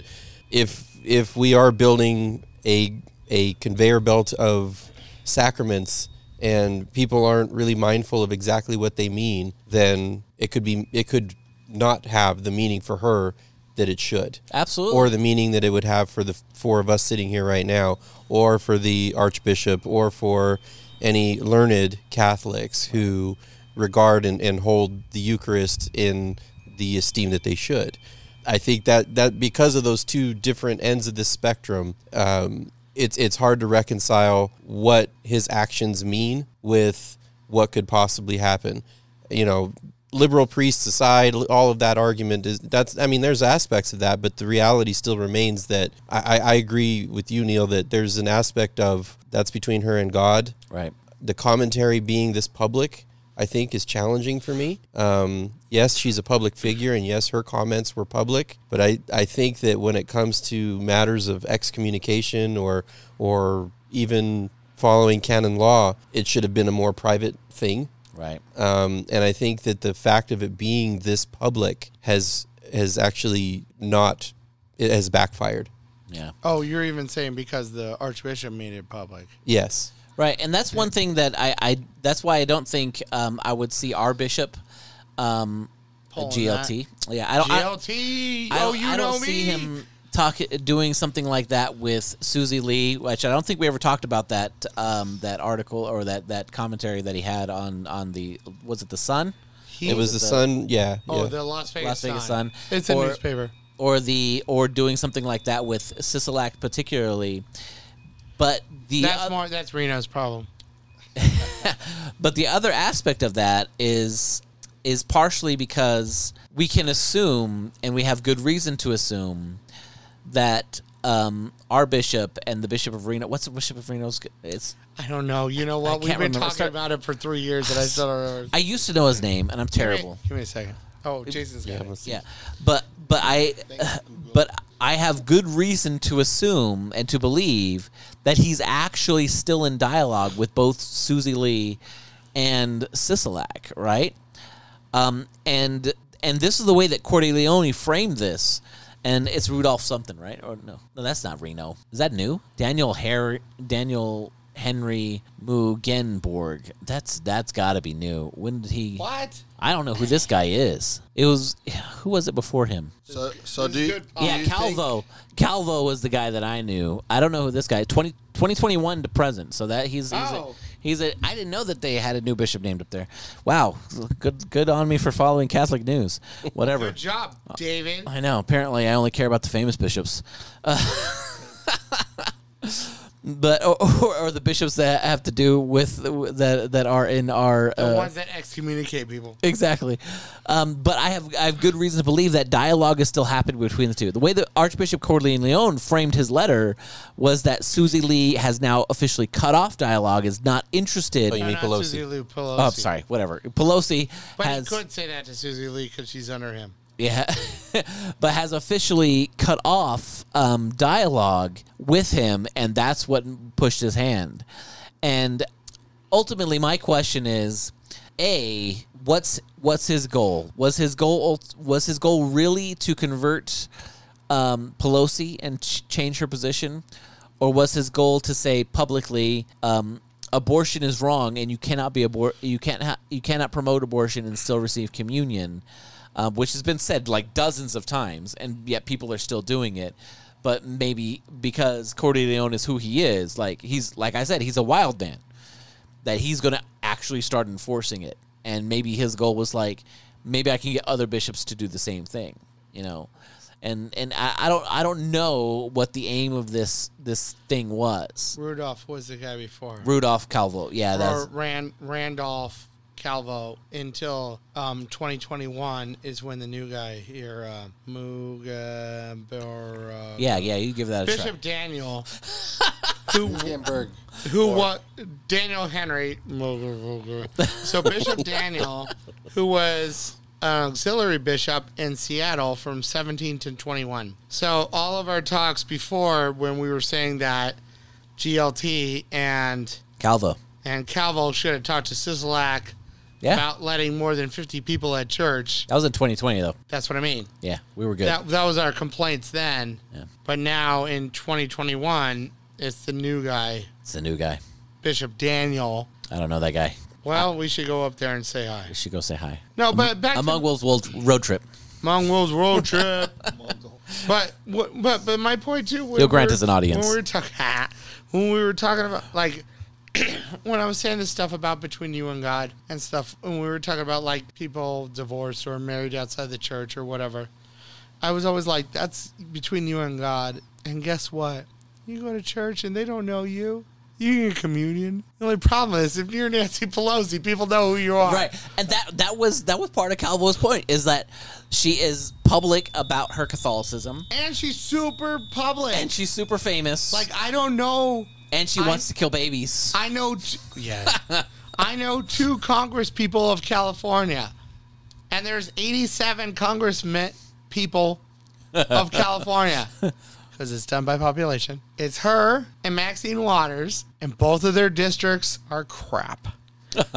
if if we are building a a conveyor belt of sacraments and people aren't really mindful of exactly what they mean, then it could be it could not have the meaning for her that it should. Absolutely. Or the meaning that it would have for the four of us sitting here right now, or for the archbishop, or for any learned Catholics who regard and, and hold the Eucharist in the esteem that they should. I think that, that because of those two different ends of the spectrum, um, it's it's hard to reconcile what his actions mean with what could possibly happen. You know, liberal priests aside, all of that argument is that's. I mean, there's aspects of that, but the reality still remains that I, I I agree with you, Neil, that there's an aspect of that's between her and God. Right. The commentary being this public, I think, is challenging for me. Um, yes, she's a public figure, and yes, her comments were public. But I, I think that when it comes to matters of excommunication or or even following canon law, it should have been a more private thing. Right. Um, and I think that the fact of it being this public has has actually not it has backfired. Yeah. Oh, you're even saying because the archbishop made it public. Yes. Right, and that's one thing that I, I that's why I don't think um, I would see our bishop um, Pulling GLT. Yeah, I don't. GLT. I oh, you I know don't me. see him talk doing something like that with Susie Lee, which I don't think we ever talked about that um, that article or that, that commentary that he had on on the was it the Sun? it was the Sun. Yeah. Oh, yeah. the Las Vegas, Las Vegas Sun. Sun. It's a Or- newspaper. or the or doing something like that with Sisolak particularly. But the That's oth- more. That's Reno's problem. but the other aspect of that is is partially because we can assume and we have good reason to assume that um, our bishop and the bishop of Reno what's the bishop of Reno's it's I don't know. You know I what? We've can't been remember. talking Start- about it for three years, and I still don't remember. I used to know his name and I'm terrible. Give me a second. Oh, Jason's got it. Yeah, but but I but I have good reason to assume and to believe that he's actually still in dialogue with both Susie Lee and Sisolak, right? Um, and and this is the way that Cordileone framed this, and it's Rudolph something, right? Or no, no, that's not Reno. Is that new? Daniel Harry, Daniel Henry Mueggenborg. That's that's got to be new. When did he? What? I don't know who this guy is. It was who was it before him? So, so do you? yeah, do you think- Calvo. Calvo was the guy that I knew. I don't know who this guy. 20, 2021 to present. So that he's he's, Oh. a, he's a. I didn't know that they had a new bishop named up there. Wow, good good on me for following Catholic news. Whatever. Good job, David. I know. Apparently, I only care about the famous bishops. Uh, but or, or, or the bishops that have to do with that that are in our The uh, ones that excommunicate people. Exactly, um, but I have I have good reason to believe that dialogue is still happening between the two. The way that Archbishop Cordileone framed his letter was that Susie Lee has now officially cut off dialogue, is not interested. Oh, you mean not Pelosi. Susie Lou Pelosi. Oh, sorry, whatever. Pelosi But has he couldn't say that to Susie Lee because she's under him. Yeah, but has officially cut off um, dialogue with him, and that's what pushed his hand. And ultimately, my question is: A, what's what's his goal? Was his goal was his goal really to convert um, Pelosi and ch- change her position, or was his goal to say publicly? Um, Abortion is wrong, and you cannot be abor- You can't. Ha- you cannot promote abortion and still receive communion um, which has been said like dozens of times, and yet people are still doing it. But maybe because Cordileone is who he is, like he's like I said, he's a wild man. That he's going to actually start enforcing it, and maybe his goal was like, maybe I can get other bishops to do the same thing, you know. And and I, I don't I don't know what the aim of this this thing was. Rudolph was the guy before. Rudolph Calvo, yeah, or that's Rand, Randolph Calvo until um, 2021 is when the new guy here, uh, Muga, uh, yeah, yeah. You give that a Bishop try. Daniel, who Hamburg. who what Daniel Henry. So Bishop Daniel, who was an auxiliary bishop in Seattle from 17 to 21. So all of our talks before, when we were saying that GLT and Calvo. and Calvo should have talked to Sisolak Yeah, about letting more than 50 people at church. that was in 2020 though. That's what I mean. Yeah, we were good. That, that was our complaints then. Yeah. But now in 2021, it's the new guy, It's the new guy. Bishop Daniel. I don't know that guy. Well, we should go up there and say hi. We should go say hi. No, but back Among to Wolves World Road Trip. Among Wolves road trip. but but but my point too. He'll grant us an audience. When we were talking, when we were talking about like when I was saying this stuff about between you and God and stuff, when we were talking about like people divorced or married outside the church or whatever, I was always like, that's between you and God. And guess what? You go to church and they don't know you. You get communion. The only problem is if you're Nancy Pelosi, people know who you are. Right. And that that was that was part of Calvo's point is that she is public about her Catholicism And she's super public. and she's super famous. like I don't know and she I- wants to kill babies. I know, t- yeah, I know two Congress people of California, and there's 87 Congressmen people of California because it's done by population. It's her and Maxine Waters, and both of their districts are crap,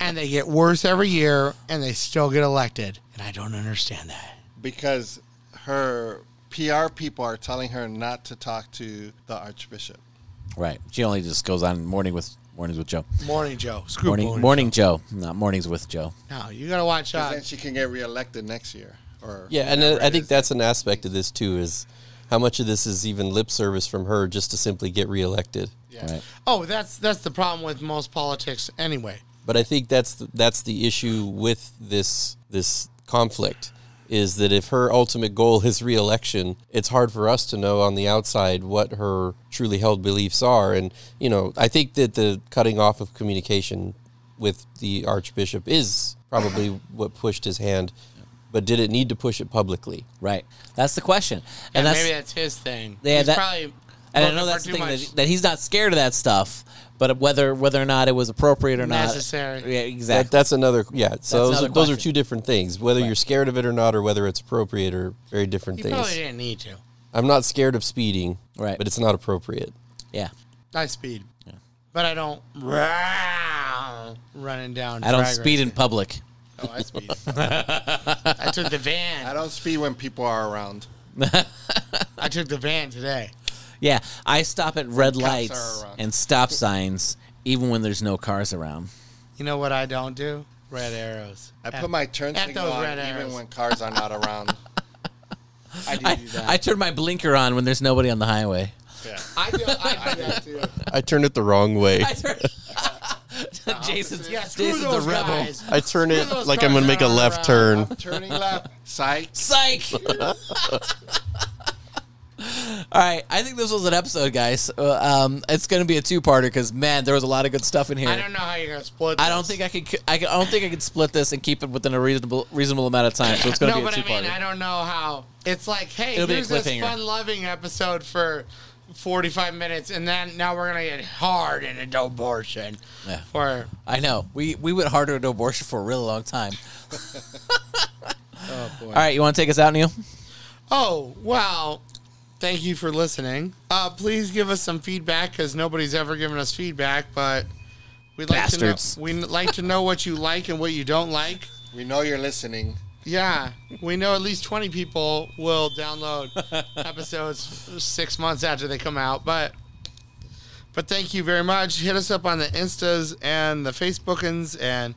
and they get worse every year, and they still get elected, and I don't understand that. because her PR people are telling her not to talk to the Archbishop. Right. She only just goes on morning with mornings with Joe. Morning, Joe. Screw Morning morning Joe, not mornings with Joe. No, you gotta watch 'Cause out. then she can get reelected next year. Or Yeah, and whatever I it think is. that's an aspect of this too is how much of this is even lip service from her just to simply get reelected. Right. Oh, that's that's the problem with most politics anyway. But I think that's the, that's the issue with this this conflict is that if her ultimate goal is reelection, it's hard for us to know on the outside what her truly held beliefs are. And you know, I think that the cutting off of communication with the archbishop is probably what pushed his hand. But did it need to push it publicly? Right. That's the question. And And that's maybe that's his thing. Yeah, He's that- probably. and I know that's the thing that, that he's not scared of that stuff, but whether whether or not it was appropriate or not Necessary. Yeah, That, exactly. that's another yeah. So those, another are, those are two different things. Whether you're scared of it or not, or whether it's appropriate, are very different You things. probably didn't need to. I'm not scared of speeding, Right. But it's not appropriate. yeah. I speed, yeah. but I don't running down. I don't drag speed in public. Oh, I speed. I took the van. I don't speed when people are around. I took the van today. Yeah, I stop at red lights and stop signs even when there's no cars around. You know what I don't do? Red arrows. I At- put my turn at signal those on red even arrows. when cars are not around. I do I, do that. I turn my blinker on when there's nobody on the highway. Yeah. I do. I do that too. I turn it the wrong way. I turn. Jason's, Yeah, screw Jason's those a rebel. guys. I turn it those like I'm gonna make a are left around. turn. Turning left. Psych. Psych. All right, I think this was an episode, guys. Uh, um, it's going to be a two-parter because man, there was a lot of good stuff in here. I don't know how you're gonna split. I don't think I could. I, I don't think I could split this and keep it within a reasonable reasonable amount of time. So it's going to no, be a but I two-parter. mean, I don't know how. It's like, hey, It'll a here's this fun-loving episode for 45 minutes, and then now we're gonna get hard into abortion. Yeah. For I know. We we went harder into abortion for a really long time. oh boy. All right, you want to take us out, Neil? Oh, well, thank you for listening. Uh, please give us some feedback because nobody's ever given us feedback, but we'd like Bastards. to know. We'd like to know what you like and what you don't like. We know you're listening. Yeah, we know at least 20 people will download episodes six months after they come out, but. But thank you very much. Hit us up on the Instas and the Facebookins and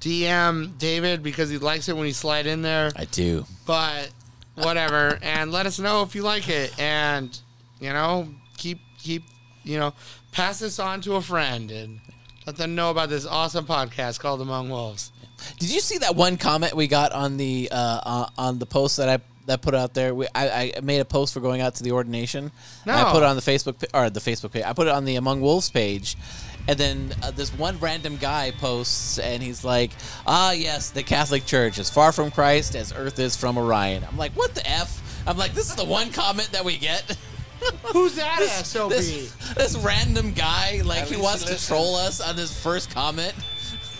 DM David because he likes it when you slide in there I do. but whatever and let us know if you like it and you know keep keep you know pass this on to a friend and let them know about this awesome podcast called among wolves Did you see that one comment we got on the uh, uh, on the post that I that put out there? We, I, I made a post for going out to the ordination. And I put it on the Facebook or the Facebook page. I put it on the Among Wolves page. And then uh, this one random guy posts, and he's like, "Ah, yes, the Catholic Church is far from Christ as Earth is from Orion." I'm like, "What the f?" I'm like, "This is the one comment that we get." who's that sob this, this random guy, like At he wants he to troll us on this first comment.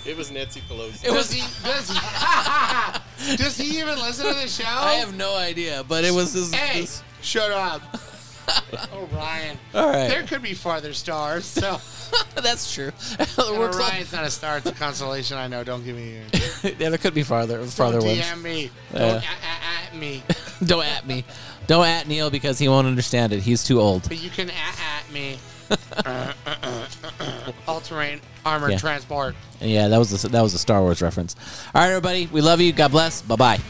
It was Nancy Pelosi. It was does he does he, does he even listen to the show I have no idea, but it was this. hey this shut up orion All right. there could be farther stars so that's true. and We're close. orion's not a star it's a constellation i know don't give me your yeah, there could be farther farther don't ones. dm me Yeah. don't at, at, at me Don't at me. Don't at Neil because he won't understand it. He's too old. But you can at, at me. Uh, uh, uh, All terrain armored Yeah. transport. And yeah, that was a, that was a Star Wars reference. All right, everybody, we love you. God bless. Bye bye.